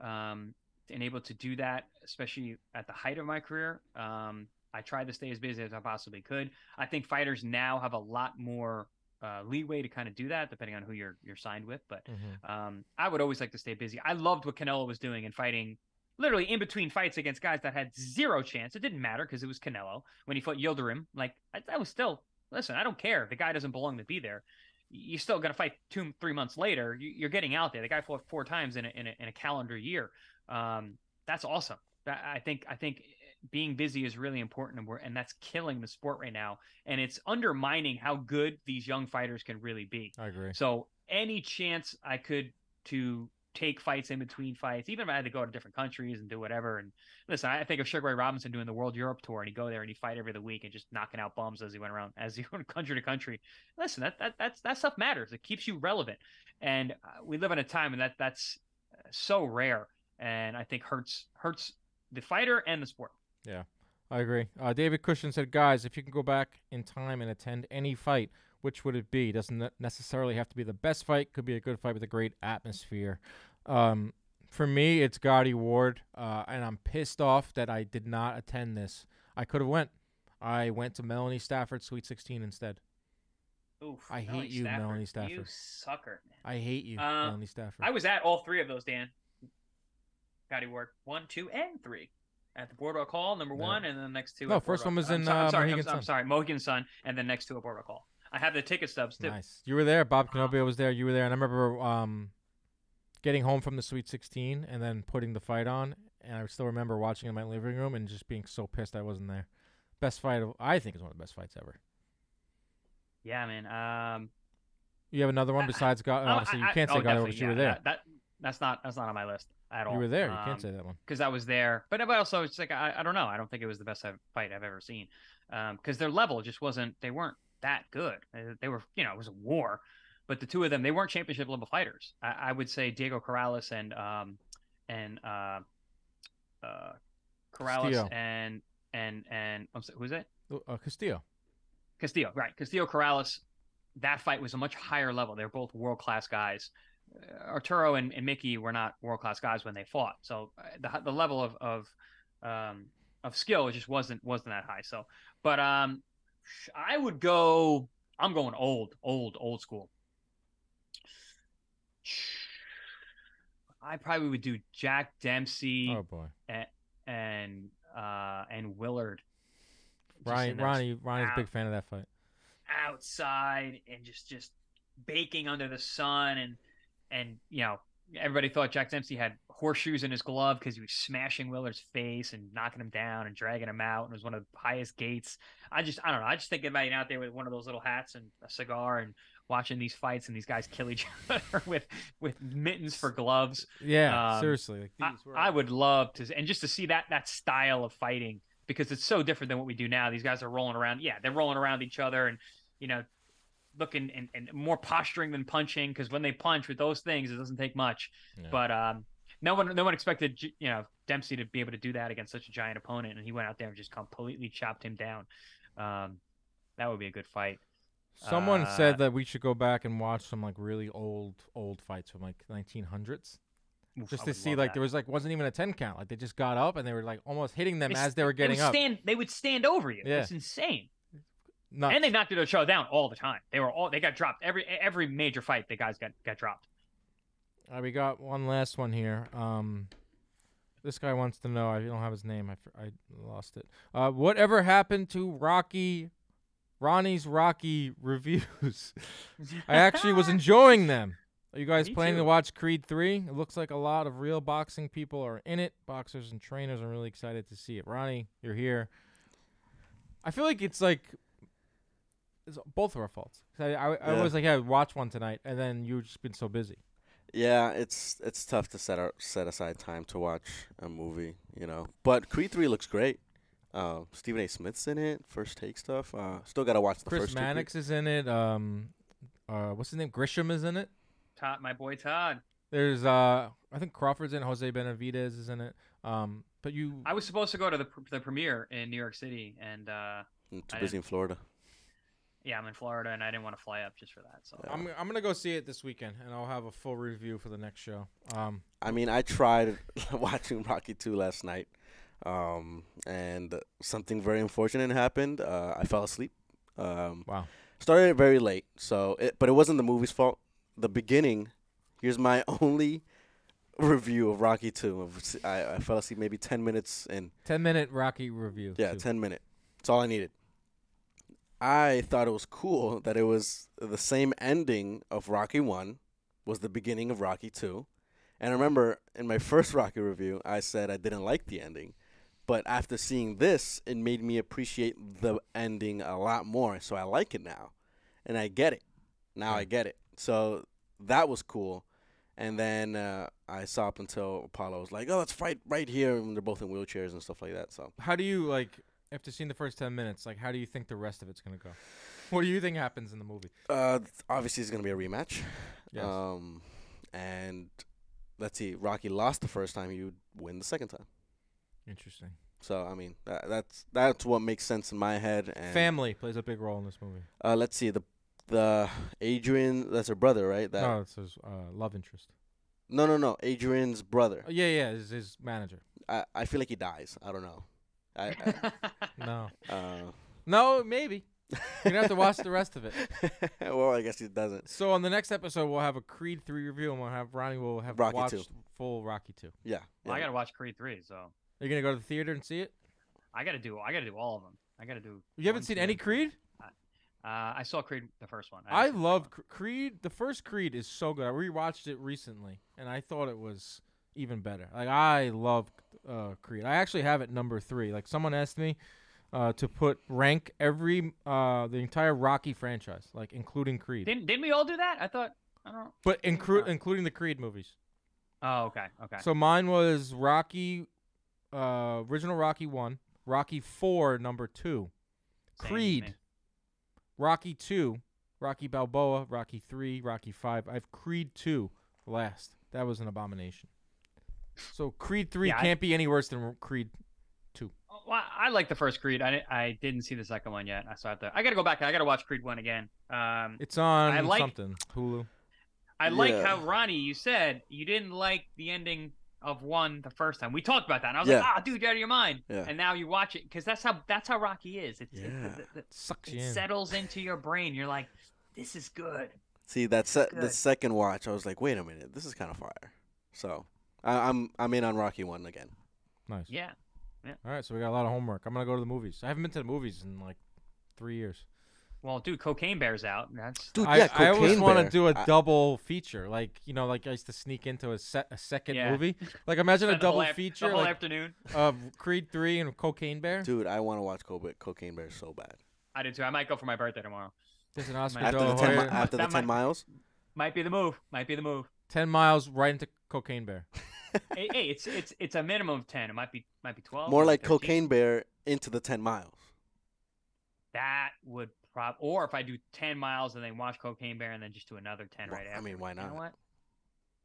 um, and able to do that, especially at the height of my career. Um, I tried to stay as busy as I possibly could. I think fighters now have a lot more uh, leeway to kind of do that, depending on who you're you're signed with. But um, I would always like to stay busy. I loved what Canelo was doing and fighting literally in between fights against guys that had zero chance. It didn't matter because it was Canelo. When he fought Yildirim, like I, that was still listen. I don't care the guy doesn't belong to be there. You're still going to fight two, three months later. You, you're getting out there. The guy fought four times in a, in a, in a calendar year. Um, that's awesome. That, I think I think being busy is really important, and we're and that's killing the sport right now. And it's undermining how good these young fighters can really be. I agree. So any chance I could to take fights in between fights, even if I had to go to different countries and do whatever. And listen, I think of Sugar Ray Robinson doing the World Europe tour, and he'd go there and he'd fight every other week and just knocking out bums as he went around, as he went country to country. Listen, that that that's that stuff matters. It keeps you relevant, and uh, we live in a time and that that's uh, so rare, and I think hurts hurts the fighter and the sport. Yeah. I agree. Uh, David Cushion said, "Guys, if you can go back in time and attend any fight, which would it be? Doesn't ne- necessarily have to be the best fight. Could be a good fight with a great atmosphere. Um, for me, it's Gatti Ward, uh, and I'm pissed off that I did not attend this. I could have went. I went to Melanie Stafford Sweet 16 instead. Oof, I hate Melanie you, Melanie Stafford. You Stafford. sucker, man. I hate you, Uh, Melanie Stafford. I was at all three of those, Dan. Gatti Ward one, two, and three. At the Boardwalk Hall, number Yeah. one, and then the next two. No, at first one was I'm in, so- I'm uh, sorry, I'm- I'm, sorry, Mohegan Sun, and then next to a Boardwalk Hall. I have the ticket stubs too. Nice. You were there. Bob Canobbio was there. You were there, and I remember um, getting home from the Sweet 16 and then putting the fight on. And I still remember watching in my living room and just being so pissed I wasn't there. Best fight of I think is one of the best fights ever. Yeah, man. Um, You have another one I- besides God. oh, Obviously, you I- can't I- say oh, God because you were there. That, that that's not that's not on my list at all. You were there. You can't Um, say that one. because I was there. But, but also, it's like I, I don't know. I don't think it was the best I've- fight I've ever seen. Because their level just wasn't. They weren't that good. Uh, They were, you know, it was a war. But the two of them, they weren't championship level fighters. I, I would say Diego Corrales and um and uh uh Corrales Castillo. and and and I'm sorry, who's it? Uh, Castillo. Castillo, right? Castillo Corrales. That fight was a much higher level. They're both world class guys. Uh, Arturo and, and Mickey were not world class guys when they fought. So uh, the the level of of um, of skill just wasn't wasn't that high. So, but um, I would go. I'm going old, old, old school. I probably would do Jack Dempsey Oh boy, and and, uh and Willard. Just Ronnie. Ronnie's a big fan of that fight. outside and just just baking under the sun and and you know everybody thought Jack Dempsey had horseshoes in his glove because he was smashing Willard's face and knocking him down and dragging him out, and it was one of the highest gates. I just, I don't know. I just think about being out there with one of those little hats and a cigar and watching these fights and these guys kill each other with with mittens for gloves. Yeah, Um, seriously. Like I, these were, I would love to, and just to see that that style of fighting because it's so different than what we do now. These guys are rolling around. Yeah, they're rolling around each other and you know looking and, and more posturing than punching because when they punch with those things, it doesn't take much. Yeah. But um, no one no one expected you know Dempsey to be able to do that against such a giant opponent, and he went out there and just completely chopped him down. Um, that would be a good fight. Someone uh, said that we should go back and watch some like really old old fights from like 1900s, Oof, just to see like that. there was like wasn't even a 10 count. Like they just got up and they were like almost hitting them They as they were getting would up. Stand, they would stand over you. Yeah. It's insane. Nuts. And they knocked other down all the time. They were all they got dropped every every major fight. The guys got got dropped. We got one last one here. Um, this guy wants to know. I don't have his name. I, I lost it. Uh, whatever happened to Rocky, Ronnie's Rocky reviews? I actually was enjoying them. Are you guys Me planning to watch Creed 3? It looks like a lot of real boxing people are in it. Boxers and trainers I'm really excited to see it. Ronnie, you're here. I feel like it's like it's both of our faults. 'Cause I, I, I Yeah. was like, yeah, watch one tonight, and then you've just been so busy. Yeah, it's it's tough to set our, set aside time to watch a movie, you know. But Creed three looks great. Uh, Stephen A. Smith's in it. First take stuff. Uh, still gotta watch the Chris first. two Mannix is in it. Um, uh, what's his name? Grisham is in it. Todd, my boy Todd. There's uh, I think Crawford's in. Jose Benavidez is in it. Um, but you, I was supposed to go to the the premiere in New York City, and uh, I'm too I busy in Florida. Yeah, I'm in Florida, and I didn't want to fly up just for that. So Yeah. I'm I'm gonna go see it this weekend, and I'll have a full review for the next show. Um, I mean, I tried watching Rocky two last night, um, and something very unfortunate happened. Uh, I fell asleep. Um, wow. started it very late, so it, but it wasn't the movie's fault. The beginning. Here's my only review of Rocky two. I, s- I, I fell asleep maybe ten minutes in. Ten minute Rocky review. Yeah, too. ten minute. That's all I needed. I thought it was cool that it was the same ending of Rocky one, was the beginning of Rocky two, and I remember in my first Rocky review I said I didn't like the ending, but after seeing this, it made me appreciate the ending a lot more. So I like it now, and I get it. Now I get it. So that was cool. And then uh, I saw up until Apollo was like, "Oh, let's fight right here," and they're both in wheelchairs and stuff like that. So How do you like after seeing the first ten minutes? Like, how do you think the rest of it's gonna go? What do you think happens in the movie? Uh, obviously, it's gonna be a rematch. Yes. Um, and let's see, Rocky lost the first time. He would win the second time. Interesting. So I mean, that, that's that's what makes sense in my head. And Family plays a big role in this movie. Uh, let's see the the Adrian. That's her brother, right? That no, it's his uh, love interest. no, no, no. Adrian's brother. Uh, yeah, yeah, is his manager. I I feel like he dies. I don't know. I, No, uh, no, maybe you're gonna have to watch the rest of it. well, I guess he doesn't. So on the next episode, we'll have a Creed three review, and we'll have Ronnie will have Rocky watched II. full Rocky two. Yeah. Well, I gotta watch Creed three, so Are you gonna go to the theater and see it? I gotta do I gotta do all of them. I gotta do. You haven't seen any. Creed? Uh, I saw Creed the first one. I haven't seen the love second Cr- Creed. The first Creed is so good. I rewatched it recently, and I thought it was even better. Like I love uh, Creed. I actually have it number three. Like someone asked me uh, to put rank every uh, the entire Rocky franchise, like including. Creed, Didn't didn't we all do that? I thought I don't. but include Oh. including the Creed movies. Oh, okay, okay. So mine was Rocky, uh, original Rocky one, Rocky four, number two, Same Creed. Rocky two, Rocky Balboa, Rocky three, Rocky five. I have Creed two last. That was an abomination. So Creed three Yeah, can't be any worse than Creed. two. Well, I like the first Creed. I, I didn't see the second one yet. I saw it. I gotta go back. I gotta watch Creed one again. Um, It's on I like- something Hulu. I like Yeah. how Ronnie, you said you didn't like the ending of one the first time. We talked about that, and I was like, "Ah, dude, you're out of your mind." Yeah. And now you watch it because that's how that's how Rocky is. It's, it- Yeah. the- the- Sucks it you in. settles into your brain. You're like, "This is good." See that se- the second watch, I was like, wait a minute, this is kind of fire. So I, I'm I'm in on Rocky one again. Nice. Yeah. Yeah. All right, so we got a lot of homework. I'm gonna go to the movies. I haven't been to the movies in like three years. Well, dude, Cocaine Bear's out. That's Dude, I, yeah, I always want to do a I- double feature, like you know, like I used to sneak into a set a second Yeah. movie. Like imagine a spend whole double af- feature, the whole like afternoon. of Creed Three and Cocaine Bear. Dude, I want to watch Co- Cocaine Bear so bad. I did too. I might go for my birthday tomorrow. There's an Oscar After de After la the ten, mi- Hoya- Hoya- after the that ten might- miles, Might be the move. Might be the move. ten miles right into Cocaine Bear. hey, hey, it's it's it's a minimum of ten. It might be might be twelve. more like 13. Cocaine Bear into the ten miles. That would prob. Or if I do ten miles and then watch Cocaine Bear and then just do another ten Well, right after. I mean, why not? You know not? what?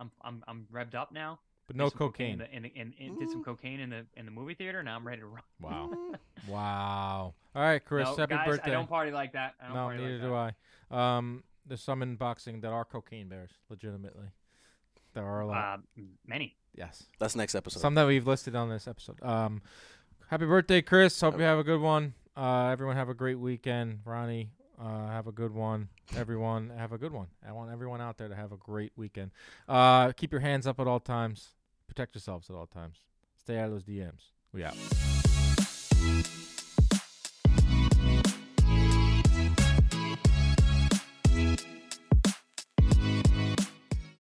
I'm I'm I'm revved up now. But Did no some cocaine. In the, in the, in, in- did some cocaine in the in the movie theater. Now I'm ready to run. Wow. Mm. wow. All right, Chris. no, happy guys, birthday. I don't party like that. I don't no, party neither like do I. Um, there's some in boxing that are cocaine bears, legitimately. There are a lot. Uh, many. yes. That's next episode. Some that we've listed on this episode. Um, happy birthday, Chris. Hope you have a good one. Uh, everyone have a great weekend. Ronnie, uh, have a good one. Everyone have a good one. I want everyone out there to have a great weekend. Uh, keep your hands up at all times. Protect yourselves at all times. Stay out of those DMs. We out.